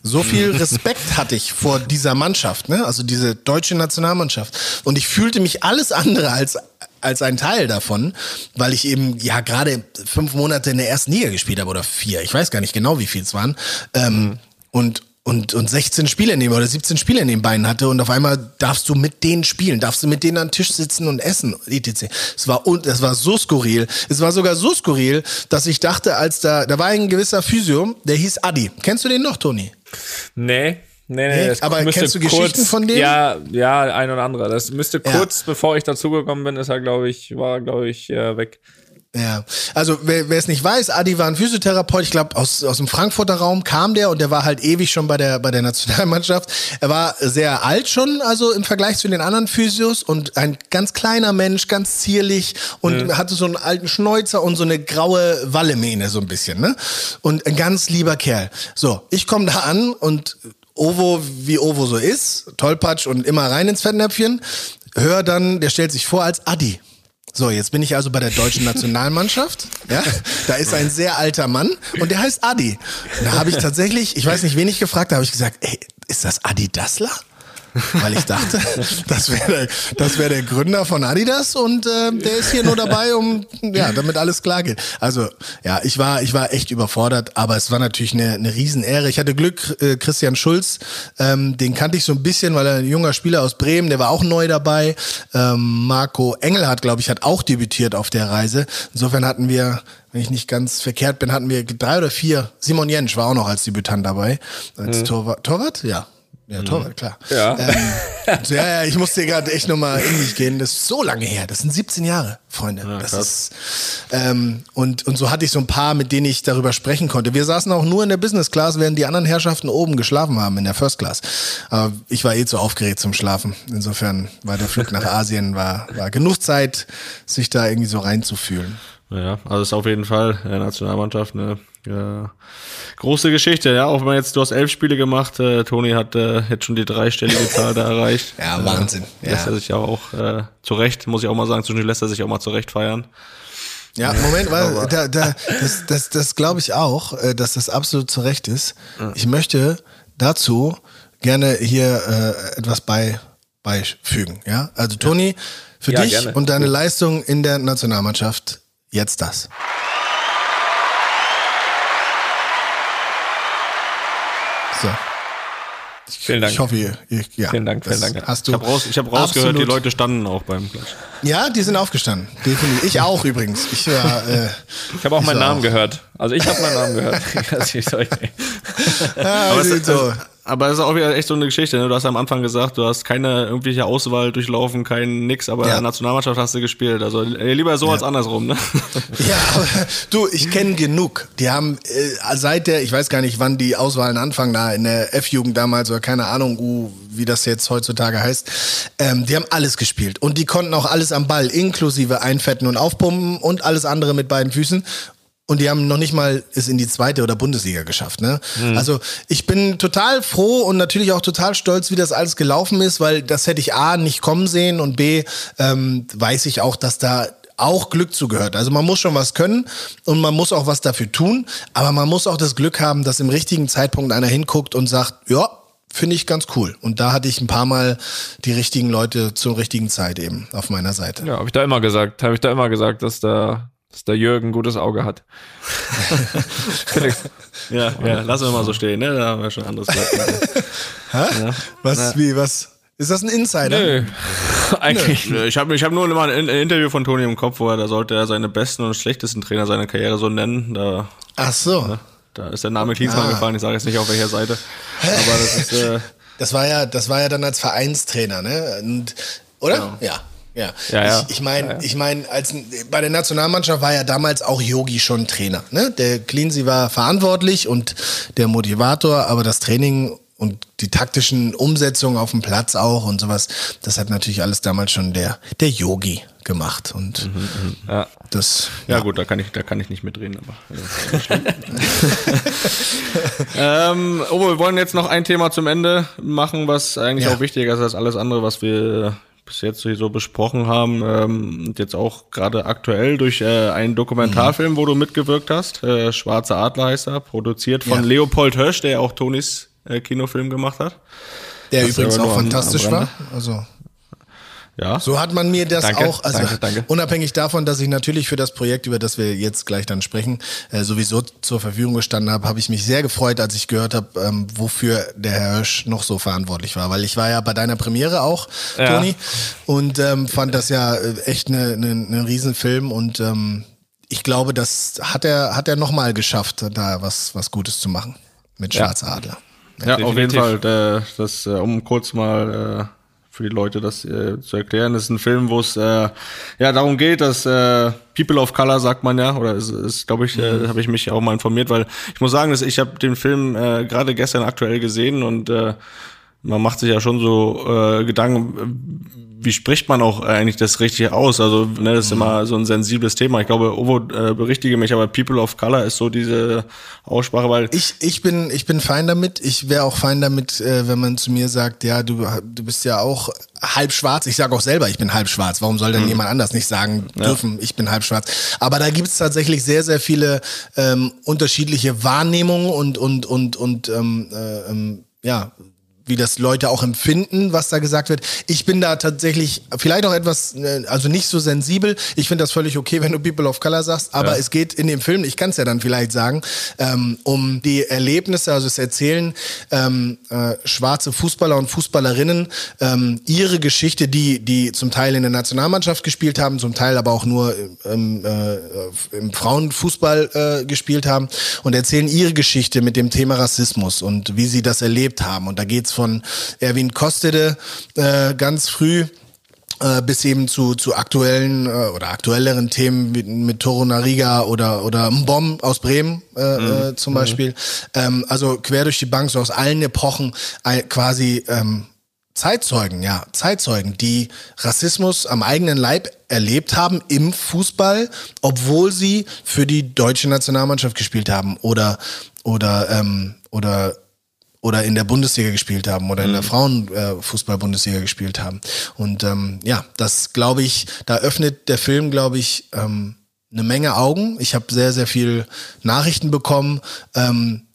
B: So viel Respekt hatte ich vor dieser Mannschaft, ne? also diese deutsche Nationalmannschaft. Und ich fühlte mich alles andere als als ein Teil davon, weil ich eben ja gerade fünf Monate in der ersten Liga gespielt habe oder vier. Ich weiß gar nicht genau, wie viel es waren. Ähm, mhm. Und und, und 16 Spiele nehmen oder 17 Spiele in den Beinen hatte und auf einmal darfst du mit denen spielen, darfst du mit denen an den Tisch sitzen und essen, etc. Es war, es war so skurril. Es war sogar so skurril, dass ich dachte, als da, da war ein gewisser Physio, der hieß Adi. Kennst du den noch, Toni?
C: Nee. Nee, nee,
B: nee aber kennst du kurz, Geschichten von dem?
C: Ja, ja, ein oder andere. Das müsste kurz, ja. bevor ich dazugekommen bin, ist er, glaube ich, war, glaube ich, äh, weg.
B: Ja, also wer, wer es nicht weiß, Adi war ein Physiotherapeut, ich glaube aus, aus dem Frankfurter Raum kam der und der war halt ewig schon bei der bei der Nationalmannschaft. Er war sehr alt schon, also im Vergleich zu den anderen Physios und ein ganz kleiner Mensch, ganz zierlich und mhm. hatte so einen alten Schnäuzer und so eine graue Wallemähne so ein bisschen, ne? Und ein ganz lieber Kerl. So, ich komme da an und Ovo, wie Ovo so ist, Tollpatsch und immer rein ins Fettnäpfchen. Hör dann, der stellt sich vor als Adi. So, jetzt bin ich also bei der deutschen Nationalmannschaft. Ja, da ist ein sehr alter Mann und der heißt Adi. Da habe ich tatsächlich, ich weiß nicht, wen ich gefragt habe, habe ich gesagt, ey, ist das Adi Dassler? Weil ich dachte, das wäre der, das wär der Gründer von Adidas und äh, der ist hier nur dabei, um ja, damit alles klar geht. Also ja, ich war ich war echt überfordert, aber es war natürlich eine, eine Riesenehre. Ich hatte Glück, äh, Christian Schulz, ähm, den kannte ich so ein bisschen, weil er ein junger Spieler aus Bremen, der war auch neu dabei. Ähm, Marco Engel hat, glaube ich, hat auch debütiert auf der Reise. Insofern hatten wir wenn ich nicht ganz verkehrt bin, hatten wir drei oder vier. Simon Jensch war auch noch als Debütant dabei. Als mhm. Torwart, Torwart? Ja, Ja, Torwart, klar.
C: Ja.
B: Ähm, so, ja, ja, ich musste gerade echt nochmal in mich gehen. Das ist so lange her. Das sind 17 Jahre, Freunde.
D: Ja,
B: das
D: krass.
B: ist, ähm, und, und so hatte ich so ein paar, mit denen ich darüber sprechen konnte. Wir saßen auch nur in der Business Class, während die anderen Herrschaften oben geschlafen haben, in der First Class. Aber ich war eh zu aufgeregt zum Schlafen. Insofern war der Flug nach Asien, war, war genug Zeit, sich da irgendwie so reinzufühlen.
D: Ja, also ist auf jeden Fall äh, Nationalmannschaft eine ja, große Geschichte. Ja, auch wenn man jetzt, du hast elf Spiele gemacht, äh, Toni hat äh, jetzt schon die dreistellige Zahl da erreicht.
B: Ja, Wahnsinn.
D: Äh, lässt
B: Ja.
D: er sich ja auch äh, zurecht, muss ich auch mal sagen, zwischendurch lässt er sich auch mal zurecht feiern.
B: Ja, Moment, weil da, da, das, das, das glaube ich auch, äh, dass das absolut zu Recht ist. Ich möchte dazu gerne hier äh, etwas bei, beifügen. Ja? Also Toni, für
C: Ja,
B: dich
C: gerne.
B: und deine Leistung in der Nationalmannschaft jetzt das. So.
C: Vielen Dank.
B: Ich hoffe, ihr, ihr ja,
C: Vielen Dank, vielen Dank.
B: Hast du
D: Ich habe raus, ich hab rausgehört, die Leute standen auch beim Klatsch.
B: Ja, die sind aufgestanden. Definitiv. Ich auch übrigens. Ich war, äh,
C: Ich habe auch
B: Ich
C: meinen
B: auch.
C: Namen gehört. Also ich habe meinen Namen gehört. Also ich
B: ja,
D: Aber es,
B: so.
D: Aber es ist auch wieder echt so eine Geschichte. Ne? Du hast am Anfang gesagt, du hast keine irgendwelche Auswahl durchlaufen, kein nix, aber
B: Ja.
D: in der Nationalmannschaft hast du gespielt. Also äh, lieber so als andersrum. Ne?
B: Ja, aber du, ich kenne genug. Die haben äh, seit der, ich weiß gar nicht, wann die Auswahlen anfangen, da in der F-Jugend damals oder keine Ahnung, uh, wie das jetzt heutzutage heißt. Ähm, die haben alles gespielt und die konnten auch alles am Ball, inklusive Einfetten und Aufpumpen und alles andere mit beiden Füßen. Und die haben noch nicht mal es in die zweite oder Bundesliga geschafft. Ne? Also ich bin total froh und natürlich auch total stolz, wie das alles gelaufen ist, weil das hätte ich A nicht kommen sehen und B ähm, weiß ich auch, dass da auch Glück zugehört. Also man muss schon was können und man muss auch was dafür tun, aber man muss auch das Glück haben, dass im richtigen Zeitpunkt einer hinguckt und sagt, ja, finde ich ganz cool. Und da hatte ich ein paar Mal die richtigen Leute zur richtigen Zeit eben auf meiner Seite.
C: Ja, habe ich da immer gesagt. Habe ich da immer gesagt, dass der, dass der Jürgen ein gutes Auge hat. Felix,
D: ja, ja, lassen wir mal so stehen. Ne? Da haben wir schon ein anderes.
B: Hä? Was, wie, was? Ist das ein Insider?
C: nö. Eigentlich
D: Nö, Ich habe ich hab nur mal ein, ein Interview von Toni im Kopf, wo er, da sollte er seine besten und schlechtesten Trainer seiner Karriere so nennen. Da,
B: Ach so.
D: da ist der Name Klinsmann
B: Ah.
D: gefallen. Ich sage jetzt nicht auf welcher Seite. Aber das ist, äh,
B: Das war ja, das war ja dann als Vereinstrainer, ne? Und, oder? Ja. Ja.
C: Ja, ja.
B: Ich, meine,
C: Ja, ja.
B: ich meine, als bei der Nationalmannschaft war ja damals auch Yogi schon Trainer. Ne? Der Cleansey war verantwortlich und der Motivator, aber das Training und die taktischen Umsetzungen auf dem Platz auch und sowas, das hat natürlich alles damals schon der der Yogi gemacht und
C: ja.
B: das
D: ja, gut, da kann ich, da kann ich nicht mitreden, aber. Ja, schlimm. ähm, oh, wir wollen jetzt noch ein Thema zum Ende machen, was eigentlich
B: Ja.
D: auch wichtiger ist als alles andere, was wir bis jetzt hier so besprochen haben. Ähm, und jetzt auch gerade aktuell durch äh, einen Dokumentarfilm, wo du mitgewirkt hast. Äh, Schwarze Adler heißt er, produziert von
B: Ja.
D: Leopold Hösch, der ja auch Tonis äh, Kinofilm gemacht hat.
B: der
D: Das
B: übrigens auch fantastisch war. Also
D: Ja.
B: So hat man mir das
C: Danke,
B: auch, also
C: danke, danke.
B: unabhängig davon, dass ich natürlich für das Projekt, über das wir jetzt gleich dann sprechen, äh, sowieso zur Verfügung gestanden habe, habe ich mich sehr gefreut, als ich gehört habe, ähm, wofür der Herr Hirsch noch so verantwortlich war. Weil ich war ja bei deiner Premiere auch,
C: Ja.
B: Toni, und ähm, fand das ja äh, echt eine ne, ne Riesenfilm und ähm, ich glaube, das hat er, hat er nochmal geschafft, da was, was Gutes zu machen mit
C: Ja.
B: Schwarzer Adler.
D: Ja, auf jeden. Fall. Äh, das, äh, um kurz mal äh, für die Leute das äh, zu erklären, das ist ein Film, wo es äh, ja darum geht, dass äh, People of Color sagt man ja, oder ist, ist glaube ich, äh, habe ich mich auch mal informiert, weil ich muss sagen, dass ich habe den Film äh, gerade gestern aktuell gesehen und äh, man macht sich ja schon so äh, Gedanken, wie spricht man auch eigentlich das richtig aus? Also, ne, das ist immer so ein sensibles Thema. Ich glaube, Ovo, äh, berichtige mich, aber People of Color ist so diese Aussprache, weil
B: Ich, ich bin, ich bin fein damit. Ich wäre auch fein damit, äh, wenn man zu mir sagt, ja, du, du bist ja auch halb schwarz. Ich sage auch selber, ich bin halb schwarz. Warum soll denn jemand anders nicht sagen dürfen, ich bin halb schwarz? Aber da gibt's tatsächlich sehr, sehr viele ähm, unterschiedliche Wahrnehmungen und, und, und, und ähm, äh, ähm, ja, wie das Leute auch empfinden, was da gesagt wird. Ich bin da tatsächlich vielleicht auch etwas, äh, also nicht so sensibel. Ich finde das völlig okay, wenn du People of Color sagst, aber es geht in dem Film, ich kann es ja dann vielleicht sagen, ähm, um die Erlebnisse, also es erzählen ähm, äh, schwarze Fußballer und Fußballerinnen ähm, ihre Geschichte, die die zum Teil in der Nationalmannschaft gespielt haben, zum Teil aber auch nur ähm, äh, im Frauenfußball äh, gespielt haben und erzählen ihre Geschichte mit dem Thema Rassismus und wie sie das erlebt haben. Und da geht's von Erwin Kostede äh, ganz früh äh, bis eben zu, zu aktuellen äh, oder aktuelleren Themen mit, mit Toro Nariga oder, oder Mbom aus Bremen äh, mhm. äh, zum Beispiel. Mhm. Ähm, also quer durch die Bank, so aus allen Epochen quasi ähm, Zeitzeugen, ja, Zeitzeugen, die Rassismus am eigenen Leib erlebt haben im Fußball, obwohl sie für die deutsche Nationalmannschaft gespielt haben oder oder ähm, oder oder in der Bundesliga gespielt haben oder in der mhm. Frauenfußball-Bundesliga gespielt haben. Und ähm, ja, das glaube ich, da öffnet der Film, glaube ich, ähm, eine Menge Augen. Ich habe sehr, sehr viel Nachrichten bekommen, ähm,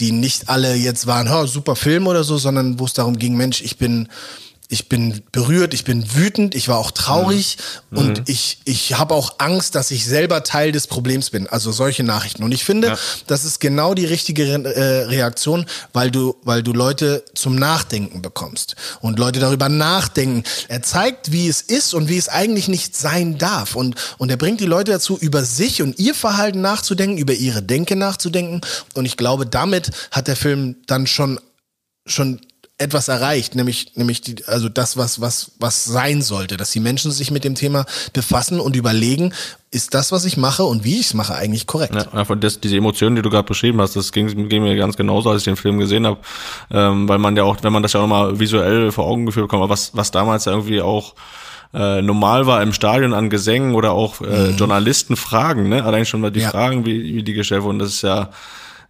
B: die nicht alle jetzt waren, oh, super Film oder so, sondern wo es darum ging, Mensch, ich bin ich bin berührt, ich bin wütend, ich war auch traurig mhm. und mhm. ich, ich habe auch Angst, dass ich selber Teil des Problems bin. Also solche Nachrichten. Und ich finde, ja. das ist genau die richtige äh, Reaktion, weil du, weil du Leute zum Nachdenken bekommst und Leute darüber nachdenken. Er zeigt, wie es ist und wie es eigentlich nicht sein darf. Und, und er bringt die Leute dazu, über sich und ihr Verhalten nachzudenken, über ihre Denke nachzudenken. Und ich glaube, damit hat der Film dann schon schon etwas erreicht, nämlich, nämlich die, also das, was, was, was sein sollte, dass die Menschen sich mit dem Thema befassen und überlegen, ist das, was ich mache und wie ich es mache, eigentlich korrekt?
D: Ja, einfach das, diese Emotionen, die du gerade beschrieben hast, das ging, ging mir ganz genauso, als ich den Film gesehen habe, ähm, weil man ja auch, wenn man das ja auch nochmal visuell vor Augen geführt bekommt, was, was damals irgendwie auch äh, normal war im Stadion an Gesängen oder auch äh, mhm. Journalisten fragen, ne? Allein schon mal die ja. Fragen, wie, wie die gestellt wurden, das ist ja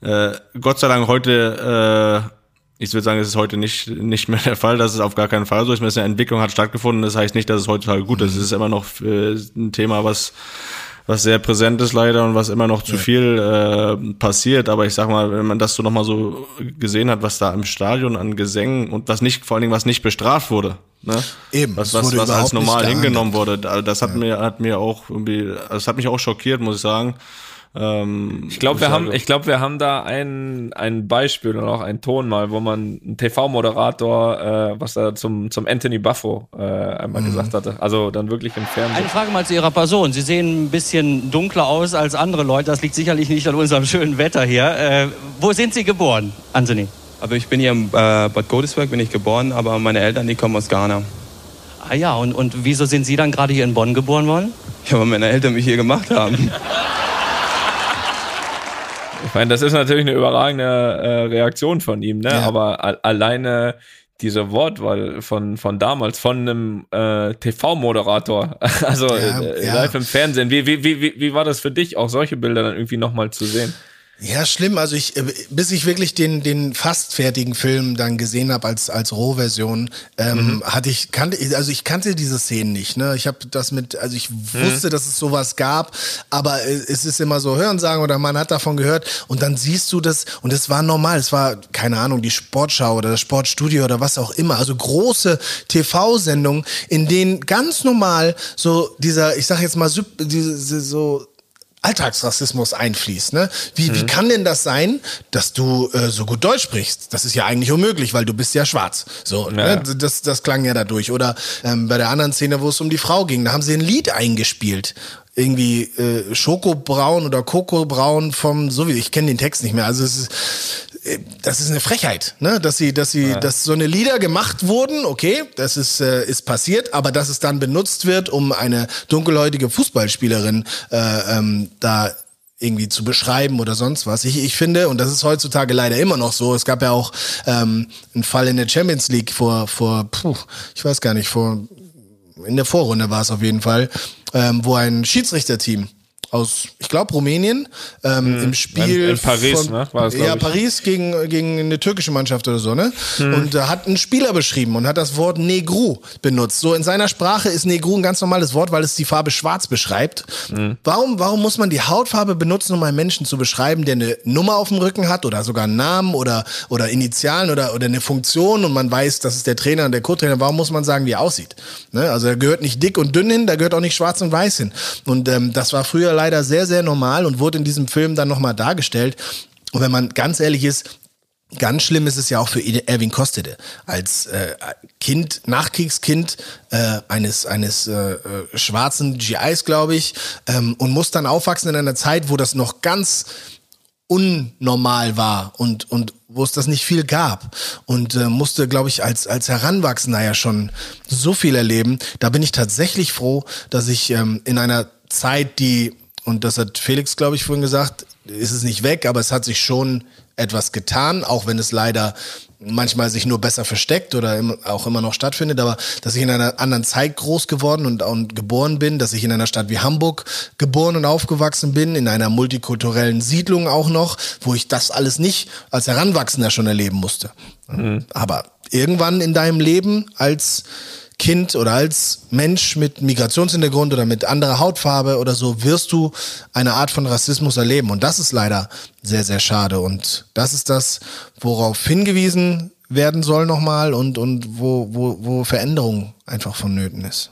D: äh, Gott sei Dank heute äh, ich würde sagen, es ist heute nicht, nicht mehr der Fall. Das ist auf gar keinen Fall so. Ich meine, eine Entwicklung hat stattgefunden. Das heißt nicht, dass es heutzutage gut ist. Es ist immer noch äh, ein Thema, was, was sehr präsent ist leider und was immer noch zu viel äh, passiert. Aber ich sag mal, wenn man das so nochmal so gesehen hat, was da im Stadion an Gesängen und was nicht, vor allen Dingen was nicht bestraft wurde. Ne? Eben. Was, was, was als normal hingenommen wurde. Das hat ja. mir, hat mir auch irgendwie, das hat mich auch schockiert, muss ich sagen.
C: Ähm, ich glaube, wir haben, ich glaube, wir haben da ein, ein Beispiel und auch einen Ton mal, wo man ein TV-Moderator, äh, was er zum, zum Anthony Buffo äh, einmal mhm. gesagt hatte. Also dann wirklich im Fernsehen.
J: Eine Frage mal zu Ihrer Person. Sie sehen ein bisschen dunkler aus als andere Leute. Das liegt sicherlich nicht an unserem schönen Wetter hier. Äh, wo sind Sie geboren, Anthony?
K: Also ich bin hier im äh, Bad Godesberg, bin ich geboren, aber meine Eltern, die kommen aus Ghana.
J: Ah ja, und, und wieso sind Sie dann gerade hier in Bonn geboren worden?
K: Ja, weil meine Eltern mich hier gemacht haben.
C: Ich meine, das ist natürlich eine überragende äh, Reaktion von ihm, ne? Ja. Aber alleine diese Wortwahl von, von damals, von einem äh, TV-Moderator, also ja, äh, live im Fernsehen. Wie, wie, wie, wie war das für dich, auch solche Bilder dann irgendwie nochmal zu sehen?
B: Ja, schlimm. Also ich, äh, bis ich wirklich den den fast fertigen Film dann gesehen habe als als Rohversion, ähm, mhm. hatte ich kannte also ich kannte diese Szenen nicht. Ne, ich habe das mit also ich mhm. wusste, dass es sowas gab, aber es ist immer so Hörensagen oder man hat davon gehört und dann siehst du das und es war normal. Es war keine Ahnung die Sportschau oder das Sportstudio oder was auch immer. Also große TV-Sendungen, in denen ganz normal so dieser ich sag jetzt mal diese so Alltagsrassismus einfließt. Ne? Wie, mhm. wie kann denn das sein, dass du äh, so gut Deutsch sprichst? Das ist ja eigentlich unmöglich, weil du bist ja schwarz. So, ja. Ne? das, das klang ja dadurch. Oder ähm, bei der anderen Szene, wo es um die Frau ging, da haben sie ein Lied eingespielt irgendwie äh, Schokobraun oder Kokobraun vom so wie ich kenne den Text nicht mehr. Also es ist das ist eine Frechheit, ne? Dass sie, dass sie, ja. dass so eine Lieder gemacht wurden, okay, das ist, äh, ist passiert, aber dass es dann benutzt wird, um eine dunkelhäutige Fußballspielerin äh, ähm, da irgendwie zu beschreiben oder sonst was. Ich, ich finde, und das ist heutzutage leider immer noch so, es gab ja auch ähm, einen Fall in der Champions League vor, vor, puh, ich weiß gar nicht, vor in der Vorrunde war es auf jeden Fall, ähm, wo ein Schiedsrichterteam aus, ich glaube, Rumänien ähm, mhm. im Spiel.
C: In, in Paris, von, ne?
B: War das, ja, Paris gegen, gegen eine türkische Mannschaft oder so, ne? Mhm. Und da hat einen Spieler beschrieben und hat das Wort Negru benutzt. So in seiner Sprache ist Negru ein ganz normales Wort, weil es die Farbe schwarz beschreibt. Mhm. Warum, warum muss man die Hautfarbe benutzen, um einen Menschen zu beschreiben, der eine Nummer auf dem Rücken hat oder sogar einen Namen oder, oder Initialen oder, oder eine Funktion und man weiß, das ist der Trainer und der Co-Trainer. Warum muss man sagen, wie er aussieht? Ne? Also da gehört nicht dick und dünn hin, da gehört auch nicht schwarz und weiß hin. Und ähm, das war früher leider sehr, sehr normal und wurde in diesem Film dann nochmal dargestellt. Und wenn man ganz ehrlich ist, Ganz schlimm ist es ja auch für Erwin Kostede. Als äh, Kind, Nachkriegskind äh, eines, eines äh, äh schwarzen GIs, glaube ich, ähm, und muss dann aufwachsen in einer Zeit, wo das noch ganz unnormal war und, und wo es das nicht viel gab und äh, musste, glaube ich, als, als Heranwachsender ja schon so viel erleben. Da bin ich tatsächlich froh, dass ich ähm, in einer Zeit, die, und das hat Felix, glaube ich, vorhin gesagt, ist es nicht weg, aber es hat sich schon etwas getan, auch wenn es leider manchmal sich nur besser versteckt oder auch immer noch stattfindet, aber dass ich in einer anderen Zeit groß geworden und, und geboren bin, dass ich in einer Stadt wie Hamburg geboren und aufgewachsen bin, in einer multikulturellen Siedlung auch noch, wo ich das alles nicht als Heranwachsender schon erleben musste. Mhm. Aber irgendwann in deinem Leben als Kind oder als Mensch mit Migrationshintergrund oder mit anderer Hautfarbe oder so wirst du eine Art von Rassismus erleben. Und das ist leider sehr, sehr schade. Und das ist das, worauf hingewiesen werden soll nochmal und, und wo, wo, wo Veränderung einfach vonnöten ist.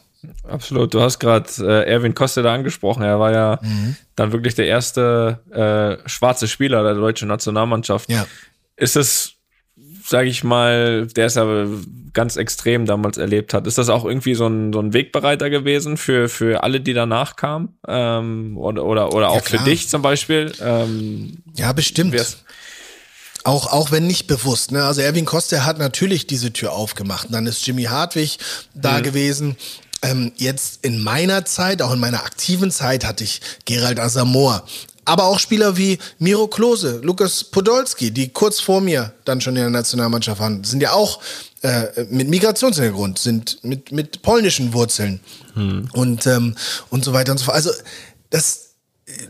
C: Absolut. Du hast gerade äh, Erwin Costa da angesprochen. Er war ja mhm. dann wirklich der erste äh, schwarze Spieler der deutschen Nationalmannschaft. Ja. Ist es sage ich mal, der es aber ganz extrem damals erlebt hat. Ist das auch irgendwie so ein, so ein Wegbereiter gewesen für, für alle, die danach kamen? Ähm, oder oder, oder ja, auch klar. für dich zum Beispiel? Ähm,
B: ja, bestimmt. Auch, auch wenn nicht bewusst. Ne? Also Erwin Koster hat natürlich diese Tür aufgemacht. Und dann ist Jimmy Hartwig da mhm. gewesen. Ähm, jetzt in meiner Zeit, auch in meiner aktiven Zeit, hatte ich Gerald Asamoah aber auch Spieler wie Miro Klose, Lukas Podolski, die kurz vor mir dann schon in der Nationalmannschaft waren, sind ja auch äh, mit Migrationshintergrund, sind mit, mit polnischen Wurzeln hm. und, ähm, und so weiter und so fort. Also das,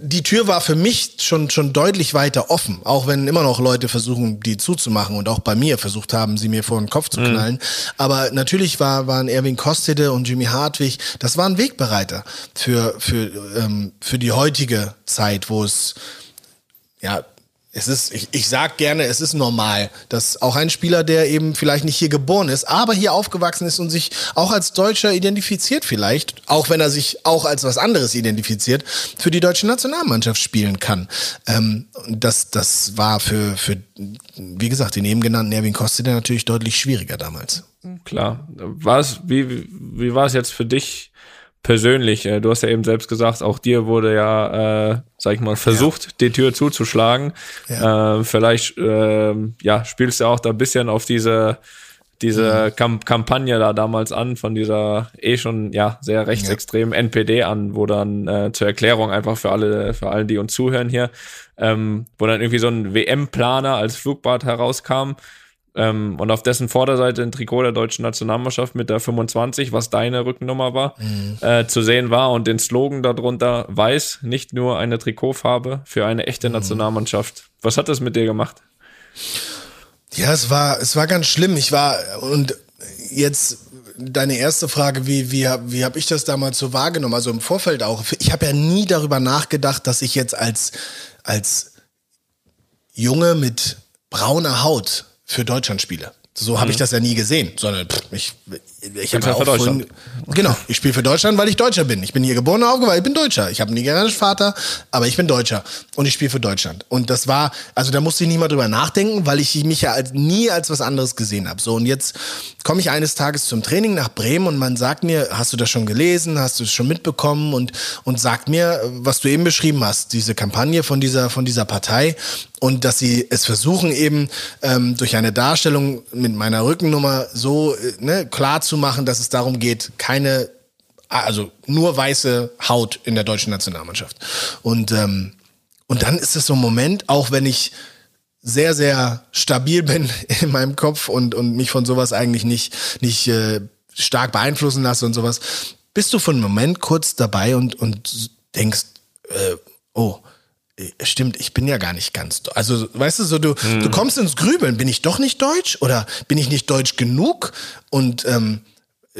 B: die Tür war für mich schon, schon deutlich weiter offen, auch wenn immer noch Leute versuchen, die zuzumachen und auch bei mir versucht haben, sie mir vor den Kopf zu mhm. knallen. Mhm. Aber natürlich war, waren Erwin Kostede und Jimmy Hartwig, das waren Wegbereiter für, für, ähm, für die heutige Zeit, wo es ja es ist, ich, ich sag gerne, es ist normal, dass auch ein Spieler, der eben vielleicht nicht hier geboren ist, aber hier aufgewachsen ist und sich auch als Deutscher identifiziert vielleicht, auch wenn er sich auch als was anderes identifiziert, für die deutsche Nationalmannschaft spielen kann. Ähm, das, das war für, für, wie gesagt, den eben genannten Erwin Kostede natürlich deutlich schwieriger damals.
C: Klar. Was, wie, wie war es jetzt für dich, persönlich, äh, du hast ja eben selbst gesagt, auch dir wurde ja, äh, sag ich mal, versucht, ja. die Tür zuzuschlagen. Ja. Äh, vielleicht, äh, ja, spielst du auch da ein bisschen auf diese, diese mhm. Kamp Kampagne da damals an, von dieser eh schon, ja, sehr rechtsextremen. NPD an, wo dann äh, zur Erklärung einfach für alle, für alle, die uns zuhören hier, ähm, wo dann irgendwie so ein WM-Planer als Flugbad herauskam, ähm, und auf dessen Vorderseite ein Trikot der deutschen Nationalmannschaft mit der 25, was deine Rückennummer war, mhm. äh, zu sehen war und den Slogan darunter weiß, nicht nur eine Trikotfarbe für eine echte mhm. Nationalmannschaft. Was hat das mit dir gemacht?
B: Ja, es war, es war ganz schlimm. Ich war, und jetzt deine erste Frage, wie, wie, wie habe ich das damals so wahrgenommen? Also im Vorfeld auch. Ich habe ja nie darüber nachgedacht, dass ich jetzt als, als Junge mit brauner Haut für Deutschland spiele. So habe ich mhm. das ja nie gesehen, sondern pff, ich, ich habe ja auch vorhin, genau, ich spiele für Deutschland, weil ich Deutscher bin. Ich bin hier geboren und aufgewachsen, ich bin Deutscher. Ich habe einen nigerianischen Vater, aber ich bin Deutscher und ich spiele für Deutschland. Und das war, also da musste ich nie mal drüber nachdenken, weil ich mich ja nie als was anderes gesehen habe. So und jetzt komme ich eines Tages zum Training nach Bremen und man sagt mir, hast du das schon gelesen, hast du es schon mitbekommen und und sagt mir, was du eben beschrieben hast, diese Kampagne von dieser von dieser Partei und dass sie es versuchen eben ähm, durch eine Darstellung mit meiner Rückennummer so äh, ne, klar zu machen, dass es darum geht, keine, also nur weiße Haut in der deutschen Nationalmannschaft. Und ähm, und dann ist es so ein Moment, auch wenn ich sehr, sehr stabil bin in meinem Kopf und, und mich von sowas eigentlich nicht, nicht äh, stark beeinflussen lasse und sowas, bist du für einen Moment kurz dabei und, und denkst, äh, oh, stimmt, ich bin ja gar nicht ganz, also weißt du, so du, hm. du kommst ins Grübeln, bin ich doch nicht deutsch oder bin ich nicht deutsch genug? Und ähm,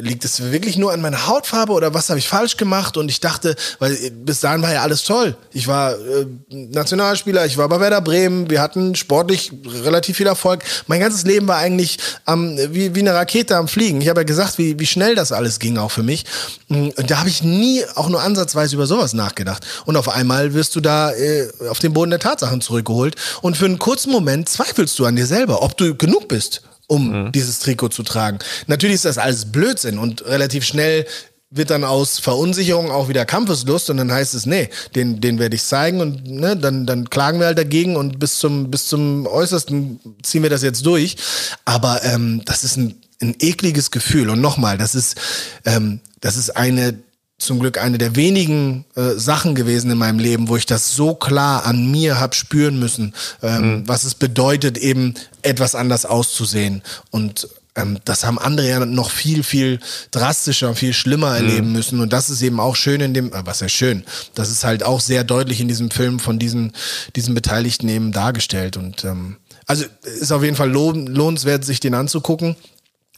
B: liegt es wirklich nur an meiner Hautfarbe oder was habe ich falsch gemacht? Und ich dachte, weil bis dahin war ja alles toll. Ich war äh, Nationalspieler, ich war bei Werder Bremen, wir hatten sportlich relativ viel Erfolg. Mein ganzes Leben war eigentlich ähm, wie, wie eine Rakete am Fliegen. Ich habe ja gesagt, wie, wie schnell das alles ging auch für mich. Und da habe ich nie auch nur ansatzweise über sowas nachgedacht. Und auf einmal wirst du da äh, auf den Boden der Tatsachen zurückgeholt. Und für einen kurzen Moment zweifelst du an dir selber, ob du genug bist um mhm. dieses Trikot zu tragen. Natürlich ist das alles Blödsinn und relativ schnell wird dann aus Verunsicherung auch wieder Kampfeslust und dann heißt es, nee, den, den werde ich zeigen und ne, dann, dann klagen wir halt dagegen und bis zum, bis zum Äußersten ziehen wir das jetzt durch. Aber ähm, das ist ein, ein ekliges Gefühl. Und nochmal, das ist, ähm, das ist eine zum Glück eine der wenigen äh, Sachen gewesen in meinem Leben, wo ich das so klar an mir hab spüren müssen, ähm, mhm. was es bedeutet, eben etwas anders auszusehen. Und ähm, das haben andere ja noch viel, viel drastischer und viel schlimmer erleben mhm. müssen. Und das ist eben auch schön in dem, äh, was ja schön, das ist halt auch sehr deutlich in diesem Film von diesen, diesen Beteiligten eben dargestellt. Und ähm, also ist auf jeden Fall lohn, lohnenswert, sich den anzugucken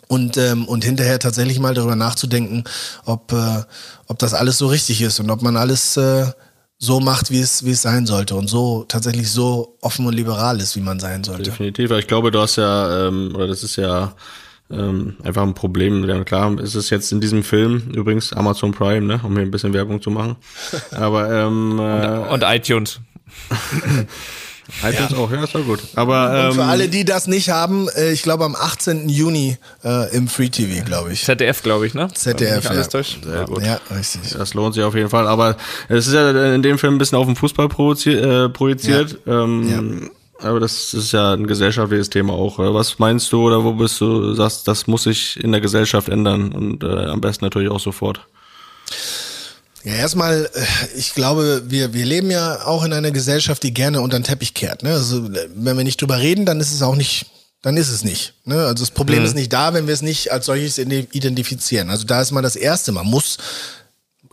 B: und, ähm, und hinterher tatsächlich mal darüber nachzudenken, ob, äh, ob das alles so richtig ist und ob man alles äh, so macht, wie es, wie es sein sollte und so tatsächlich so offen und liberal ist, wie man sein sollte.
D: Definitiv, ich glaube, du hast ja, ähm, oder das ist ja ähm, einfach ein Problem. Ja, klar, ist es jetzt in diesem Film, übrigens Amazon Prime, ne, um hier ein bisschen Werbung zu machen. Aber ähm,
C: äh, und, und iTunes.
D: iTunes ja. auch, ja, ist doch gut. Aber
B: ähm, für alle, die das nicht haben, äh, ich glaube am 18. Juni äh, im Free TV, glaube ich.
C: ZDF, glaube ich, ne?
B: ZDF,
C: alles ja. durch.
D: Sehr gut. Ja, richtig. Das lohnt sich auf jeden Fall. Aber es ist ja in dem Film ein bisschen auf den Fußball äh, projiziert. Ja. Ähm, ja. Aber das ist ja ein gesellschaftliches Thema auch. Was meinst du oder wo bist du, sagst, das muss sich in der Gesellschaft ändern und äh, am besten natürlich auch sofort?
B: Ja, erstmal, äh, ich glaube, wir, wir leben ja auch in einer Gesellschaft, die gerne unter den Teppich kehrt. Ne? Also, wenn wir nicht drüber reden, dann ist es auch nicht, dann ist es nicht. Ne? Also das Problem mhm. ist nicht da, wenn wir es nicht als solches identifizieren. Also da ist mal das Erste. Man muss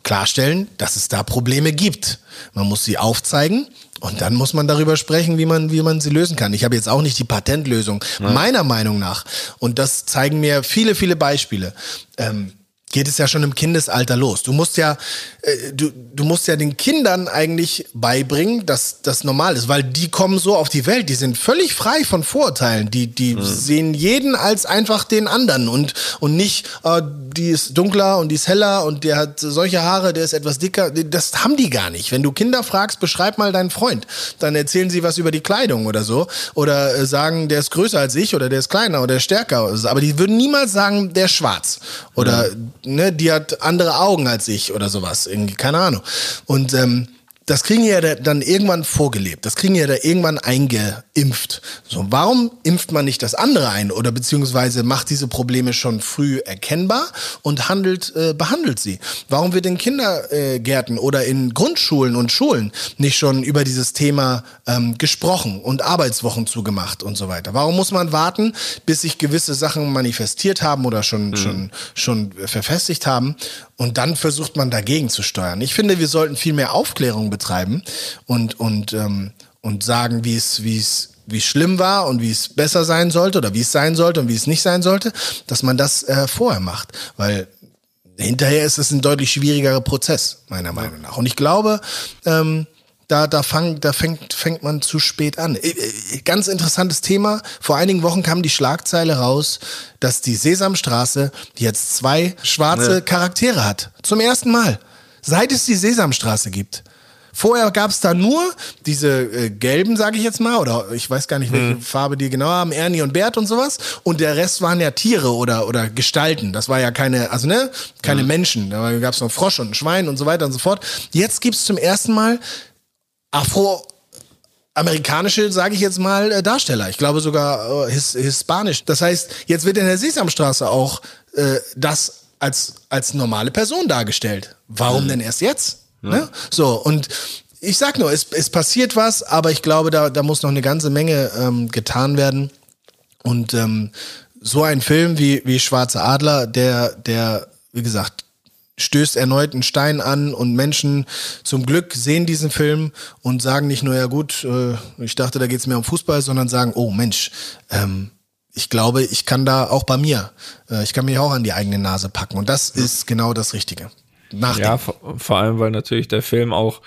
B: klarstellen, dass es da Probleme gibt. Man muss sie aufzeigen und dann muss man darüber sprechen, wie man, wie man sie lösen kann. Ich habe jetzt auch nicht die Patentlösung. Ja. Meiner Meinung nach, und das zeigen mir viele, viele Beispiele, ähm, geht es ja schon im Kindesalter los. Du musst ja, äh, du, du musst ja den Kindern eigentlich beibringen, dass das normal ist, weil die kommen so auf die Welt, die sind völlig frei von Vorurteilen. Die, die mhm. sehen jeden als einfach den anderen und, und nicht, äh, die ist dunkler und die ist heller und der hat solche Haare, der ist etwas dicker. Das haben die gar nicht. Wenn du Kinder fragst, beschreib mal deinen Freund, dann erzählen sie was über die Kleidung oder so oder äh, sagen, der ist größer als ich oder der ist kleiner oder stärker. Aber die würden niemals sagen, der ist schwarz oder mhm ne, die hat andere Augen als ich oder sowas. Irgendwie, keine Ahnung. Und ähm, das kriegen ja dann irgendwann vorgelebt. Das kriegen ja da irgendwann eingeimpft. So, warum impft man nicht das andere ein oder beziehungsweise macht diese Probleme schon früh erkennbar und handelt, äh, behandelt sie? Warum wird in Kindergärten oder in Grundschulen und Schulen nicht schon über dieses Thema ähm, gesprochen und Arbeitswochen zugemacht und so weiter? Warum muss man warten, bis sich gewisse Sachen manifestiert haben oder schon, mhm. schon, schon verfestigt haben und dann versucht man dagegen zu steuern? Ich finde, wir sollten viel mehr Aufklärung betreiben und, und, ähm, und sagen, wie es, wie es, wie schlimm war und wie es besser sein sollte oder wie es sein sollte und wie es nicht sein sollte, dass man das äh, vorher macht. Weil hinterher ist es ein deutlich schwierigerer Prozess, meiner Meinung nach. Und ich glaube, ähm, da, da, fang, da fängt, fängt man zu spät an. Äh, äh, ganz interessantes Thema. Vor einigen Wochen kam die Schlagzeile raus, dass die Sesamstraße jetzt zwei schwarze ja. Charaktere hat. Zum ersten Mal. Seit es die Sesamstraße gibt. Vorher gab es da nur diese äh, gelben, sage ich jetzt mal, oder ich weiß gar nicht, welche hm. Farbe die genau haben, Ernie und Bert und sowas. Und der Rest waren ja Tiere oder, oder Gestalten. Das war ja keine, also ne, keine hm. Menschen. Da gab es noch Frosch und ein Schwein und so weiter und so fort. Jetzt gibt's zum ersten Mal Afro amerikanische, sage ich jetzt mal, äh, Darsteller. Ich glaube sogar äh, his, hispanisch. Das heißt, jetzt wird in der Sesamstraße auch äh, das als, als normale Person dargestellt. Warum mhm. denn erst jetzt? Ja. Ne? So, und ich sag nur, es, es passiert was, aber ich glaube, da, da muss noch eine ganze Menge ähm, getan werden. Und ähm, so ein Film wie, wie Schwarze Adler, der, der, wie gesagt, stößt erneut einen Stein an und Menschen zum Glück sehen diesen Film und sagen nicht nur, ja gut, äh, ich dachte, da geht's mehr um Fußball, sondern sagen, oh Mensch, ähm, ich glaube, ich kann da auch bei mir, äh, ich kann mich auch an die eigene Nase packen. Und das ist genau das Richtige
C: nachdenken. Ja, vor, vor allem, weil natürlich der Film auch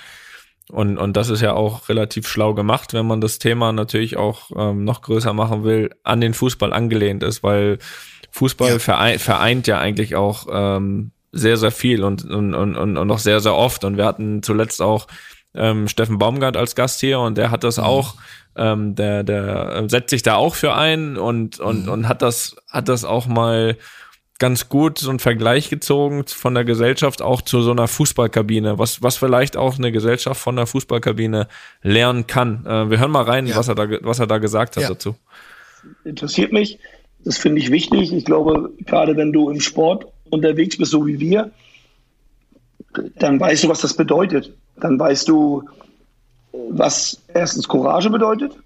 C: und, und das ist ja auch relativ schlau gemacht, wenn man das Thema natürlich auch ähm, noch größer machen will, an den Fußball angelehnt ist, weil Fußball ja. vereint, vereint ja eigentlich auch ähm, sehr, sehr viel und, und, und, und noch sehr, sehr oft. Und wir hatten zuletzt auch ähm, Steffen Baumgart als Gast hier und der hat das mhm. auch, ähm, der, der setzt sich da auch für ein und, und, mhm. und hat das, hat das auch mal ganz gut so einen Vergleich gezogen von der Gesellschaft auch zu so einer Fußballkabine, was, was vielleicht auch eine Gesellschaft von der Fußballkabine lernen kann. Äh, wir hören mal rein, ja. was, er da, was er da gesagt hat ja. dazu.
L: Interessiert mich. Das finde ich wichtig. Ich glaube, gerade wenn du im Sport unterwegs bist, so wie wir, dann weißt du, was das bedeutet. Dann weißt du, was erstens Courage bedeutet,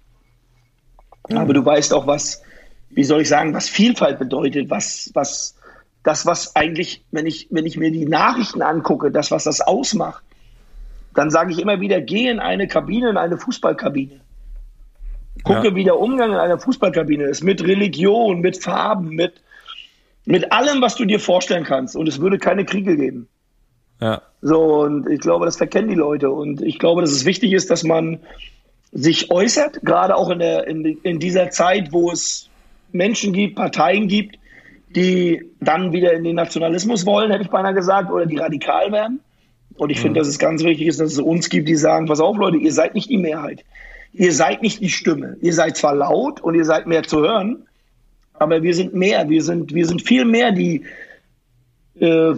L: aber du weißt auch, was, wie soll ich sagen, was Vielfalt bedeutet, was, was, das, was eigentlich, wenn ich, wenn ich mir die Nachrichten angucke, das, was das ausmacht, dann sage ich immer wieder, geh in eine Kabine, in eine Fußballkabine. Gucke, ja. wie der Umgang in einer Fußballkabine ist, mit Religion, mit Farben, mit, mit allem, was du dir vorstellen kannst. Und es würde keine Kriege geben.
C: Ja.
L: So, und ich glaube, das verkennen die Leute. Und ich glaube, dass es wichtig ist, dass man sich äußert, gerade auch in, der, in, in dieser Zeit, wo es Menschen gibt, Parteien gibt, die dann wieder in den Nationalismus wollen, hätte ich beinahe gesagt, oder die radikal werden. Und ich mhm. finde, dass es ganz wichtig ist, dass es uns gibt, die sagen, pass auf, Leute, ihr seid nicht die Mehrheit. Ihr seid nicht die Stimme. Ihr seid zwar laut und ihr seid mehr zu hören, aber wir sind mehr. Wir sind, wir sind viel mehr, die äh,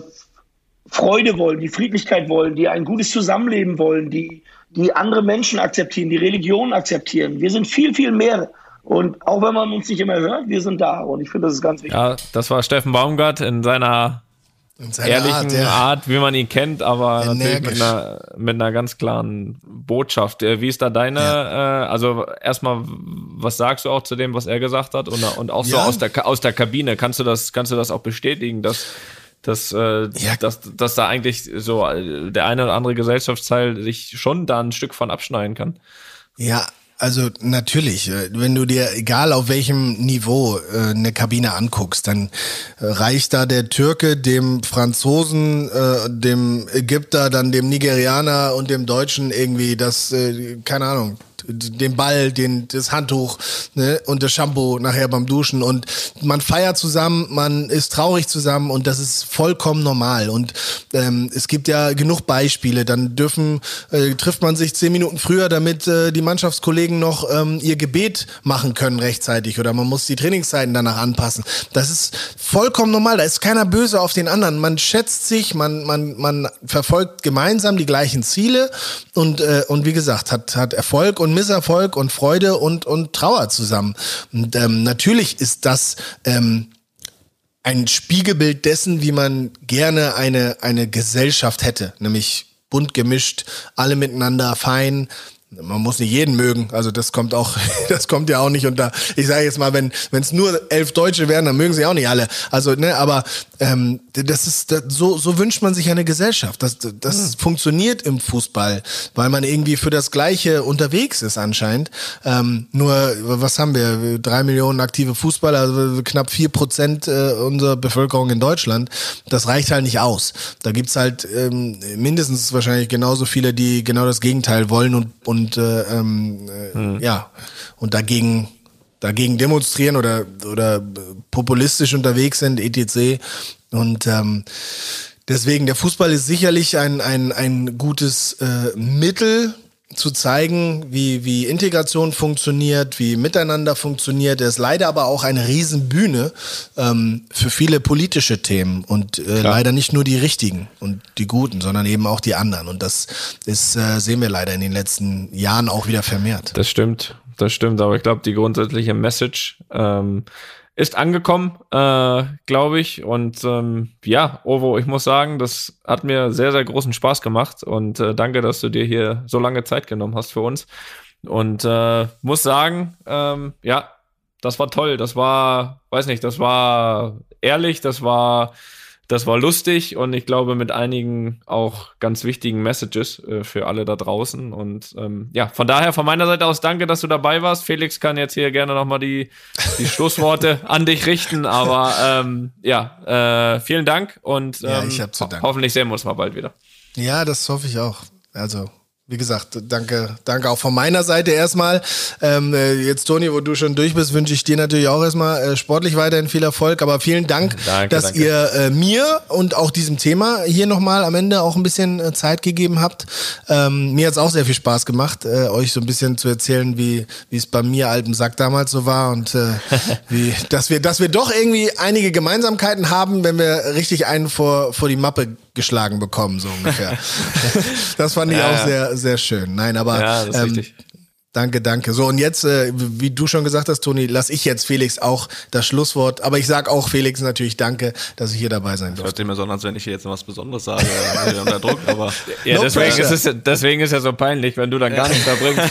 L: Freude wollen, die Friedlichkeit wollen, die ein gutes Zusammenleben wollen, die, die andere Menschen akzeptieren, die Religion akzeptieren. Wir sind viel, viel mehr. Und auch wenn man uns nicht immer hört, wir sind da. Und ich finde, das ist ganz wichtig.
C: Ja, das war Steffen Baumgart in seiner, in seiner ehrlichen Art, ja. Art, wie man ihn kennt, aber Energisch. natürlich mit einer, mit einer ganz klaren Botschaft. Äh, wie ist da deine, ja. äh, also erstmal, was sagst du auch zu dem, was er gesagt hat? Und, und auch so ja. aus, der, aus der Kabine, kannst du das, kannst du das auch bestätigen, dass dass, äh, ja. dass, dass da eigentlich so äh, der eine oder andere Gesellschaftsteil sich schon da ein Stück von abschneiden kann.
B: Ja, also natürlich, äh, wenn du dir egal auf welchem Niveau äh, eine Kabine anguckst, dann äh, reicht da der Türke dem Franzosen, dem Ägypter, dann dem Nigerianer und dem Deutschen irgendwie das, keine Ahnung, den Ball, den, das Handtuch ne, und das Shampoo nachher beim Duschen. Und man feiert zusammen, man ist traurig zusammen und das ist vollkommen normal. Und ähm, es gibt ja genug Beispiele, dann dürfen, äh, trifft man sich zehn Minuten früher, damit äh, die Mannschaftskollegen noch ähm, ihr Gebet machen können rechtzeitig. Oder man muss die Trainingszeiten danach anpassen. Das ist vollkommen normal, da ist keiner böse auf den anderen, man schätzt sich, man, man, man verfolgt gemeinsam die gleichen Ziele. Und, äh, und wie gesagt, hat, hat Erfolg. Und Misserfolg und Freude und, und Trauer zusammen. Und ähm, natürlich ist das ähm, ein Spiegelbild dessen, wie man gerne eine, eine Gesellschaft hätte, nämlich bunt gemischt, alle miteinander fein, man muss nicht jeden mögen, also das kommt auch, das kommt ja auch nicht unter. Ich sage jetzt mal, wenn wenn es nur elf Deutsche wären, dann mögen sie auch nicht alle. Also ne, aber ähm, das ist das, so so wünscht man sich eine Gesellschaft. Das das mhm. funktioniert im Fußball, weil man irgendwie für das Gleiche unterwegs ist anscheinend. Ähm, nur was haben wir? Drei Millionen aktive Fußballer, also knapp vier Prozent äh, unserer Bevölkerung in Deutschland. Das reicht halt nicht aus. Da gibt's halt ähm, mindestens wahrscheinlich genauso viele, die genau das Gegenteil wollen und und und äh, ähm, äh, hm. ja und dagegen dagegen demonstrieren oder oder populistisch unterwegs sind etc und ähm, deswegen der Fußball ist sicherlich ein ein ein gutes äh, Mittel zu zeigen, wie, wie Integration funktioniert, wie Miteinander funktioniert. Er ist leider aber auch eine Riesenbühne ähm, für viele politische Themen und äh, leider nicht nur die richtigen und die guten, sondern eben auch die anderen. Und das ist, äh, sehen wir leider in den letzten Jahren auch wieder vermehrt.
C: Das stimmt, das stimmt. Aber ich glaube, die grundsätzliche Message ähm, ist angekommen, äh, glaube ich. Und ähm, ja, Ovo, ich muss sagen, das hat mir sehr, sehr großen Spaß gemacht. Und äh, danke, dass du dir hier so lange Zeit genommen hast für uns. Und äh, muss sagen, ähm, ja, das war toll. Das war, weiß nicht, das war ehrlich, das war das war lustig und ich glaube mit einigen auch ganz wichtigen Messages äh, für alle da draußen. Und ähm, ja, von daher von meiner Seite aus danke, dass du dabei warst. Felix kann jetzt hier gerne nochmal die, die Schlussworte an dich richten. Aber ähm, ja, äh, vielen Dank und ähm, ja, ich hab zu danken. hoffentlich sehen wir uns mal bald wieder.
B: Ja, das hoffe ich auch. Also wie gesagt, danke, danke auch von meiner Seite erstmal. Ähm, äh, jetzt, Toni, wo du schon durch bist, wünsche ich dir natürlich auch erstmal äh, sportlich weiterhin viel Erfolg. Aber vielen Dank, danke, dass danke. ihr äh, mir und auch diesem Thema hier nochmal am Ende auch ein bisschen äh, Zeit gegeben habt. Ähm, mir hat es auch sehr viel Spaß gemacht, äh, euch so ein bisschen zu erzählen, wie wie es bei mir altem Sack damals so war und äh, wie, dass wir, dass wir doch irgendwie einige Gemeinsamkeiten haben, wenn wir richtig einen vor vor die Mappe geschlagen bekommen, so ungefähr. das fand ich ja, auch sehr, sehr schön. Nein, aber ja, das ist ähm, richtig. Danke, danke. So, und jetzt, äh, wie du schon gesagt hast, Toni, lass ich jetzt Felix auch das Schlusswort. Aber ich sag auch Felix natürlich danke, dass ich hier dabei sein durfte.
D: Hört sich mir so an, als wenn ich hier jetzt noch was Besonderes sage, unter Druck, aber.
C: Ja, no deswegen, ist es, deswegen ist ja so peinlich, wenn du dann gar nichts verbringst.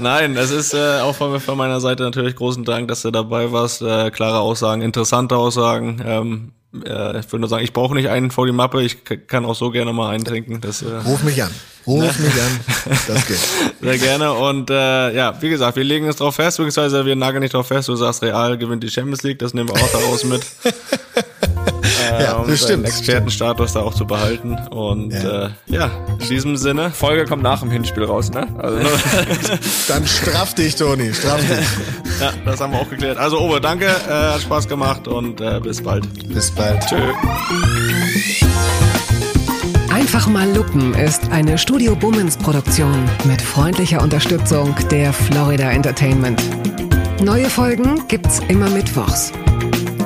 D: Nein, es ist äh, auch von, von, meiner Seite natürlich großen Dank, dass du dabei warst. Äh, klare Aussagen, interessante Aussagen. Ähm, äh, ich würde nur sagen, ich brauche nicht einen vor die Mappe, ich kann auch so gerne mal einen trinken. Das, äh,
B: Ruf mich an. Ruf mich an. Das geht.
D: Sehr gerne. Und äh, ja, wie gesagt, wir legen es drauf fest, beziehungsweise wir nageln nicht drauf fest. Du sagst, Real gewinnt die Champions League, das nehmen wir auch daraus mit. ja, um das stimmt. Expertenstatus da auch zu behalten. Und ja. Äh, ja, in diesem Sinne.
C: Folge kommt nach dem Hinspiel raus, ne? Also.
B: Dann straff dich, Toni, straff dich.
D: ja, das haben wir auch geklärt. Also, Ober, danke, äh, hat Spaß gemacht und äh, bis bald.
B: Bis bald.
D: Tschö.
M: Einfach mal Lupen ist eine Studio Bummens Produktion mit freundlicher Unterstützung der Florida Entertainment. Neue Folgen gibt's immer mittwochs.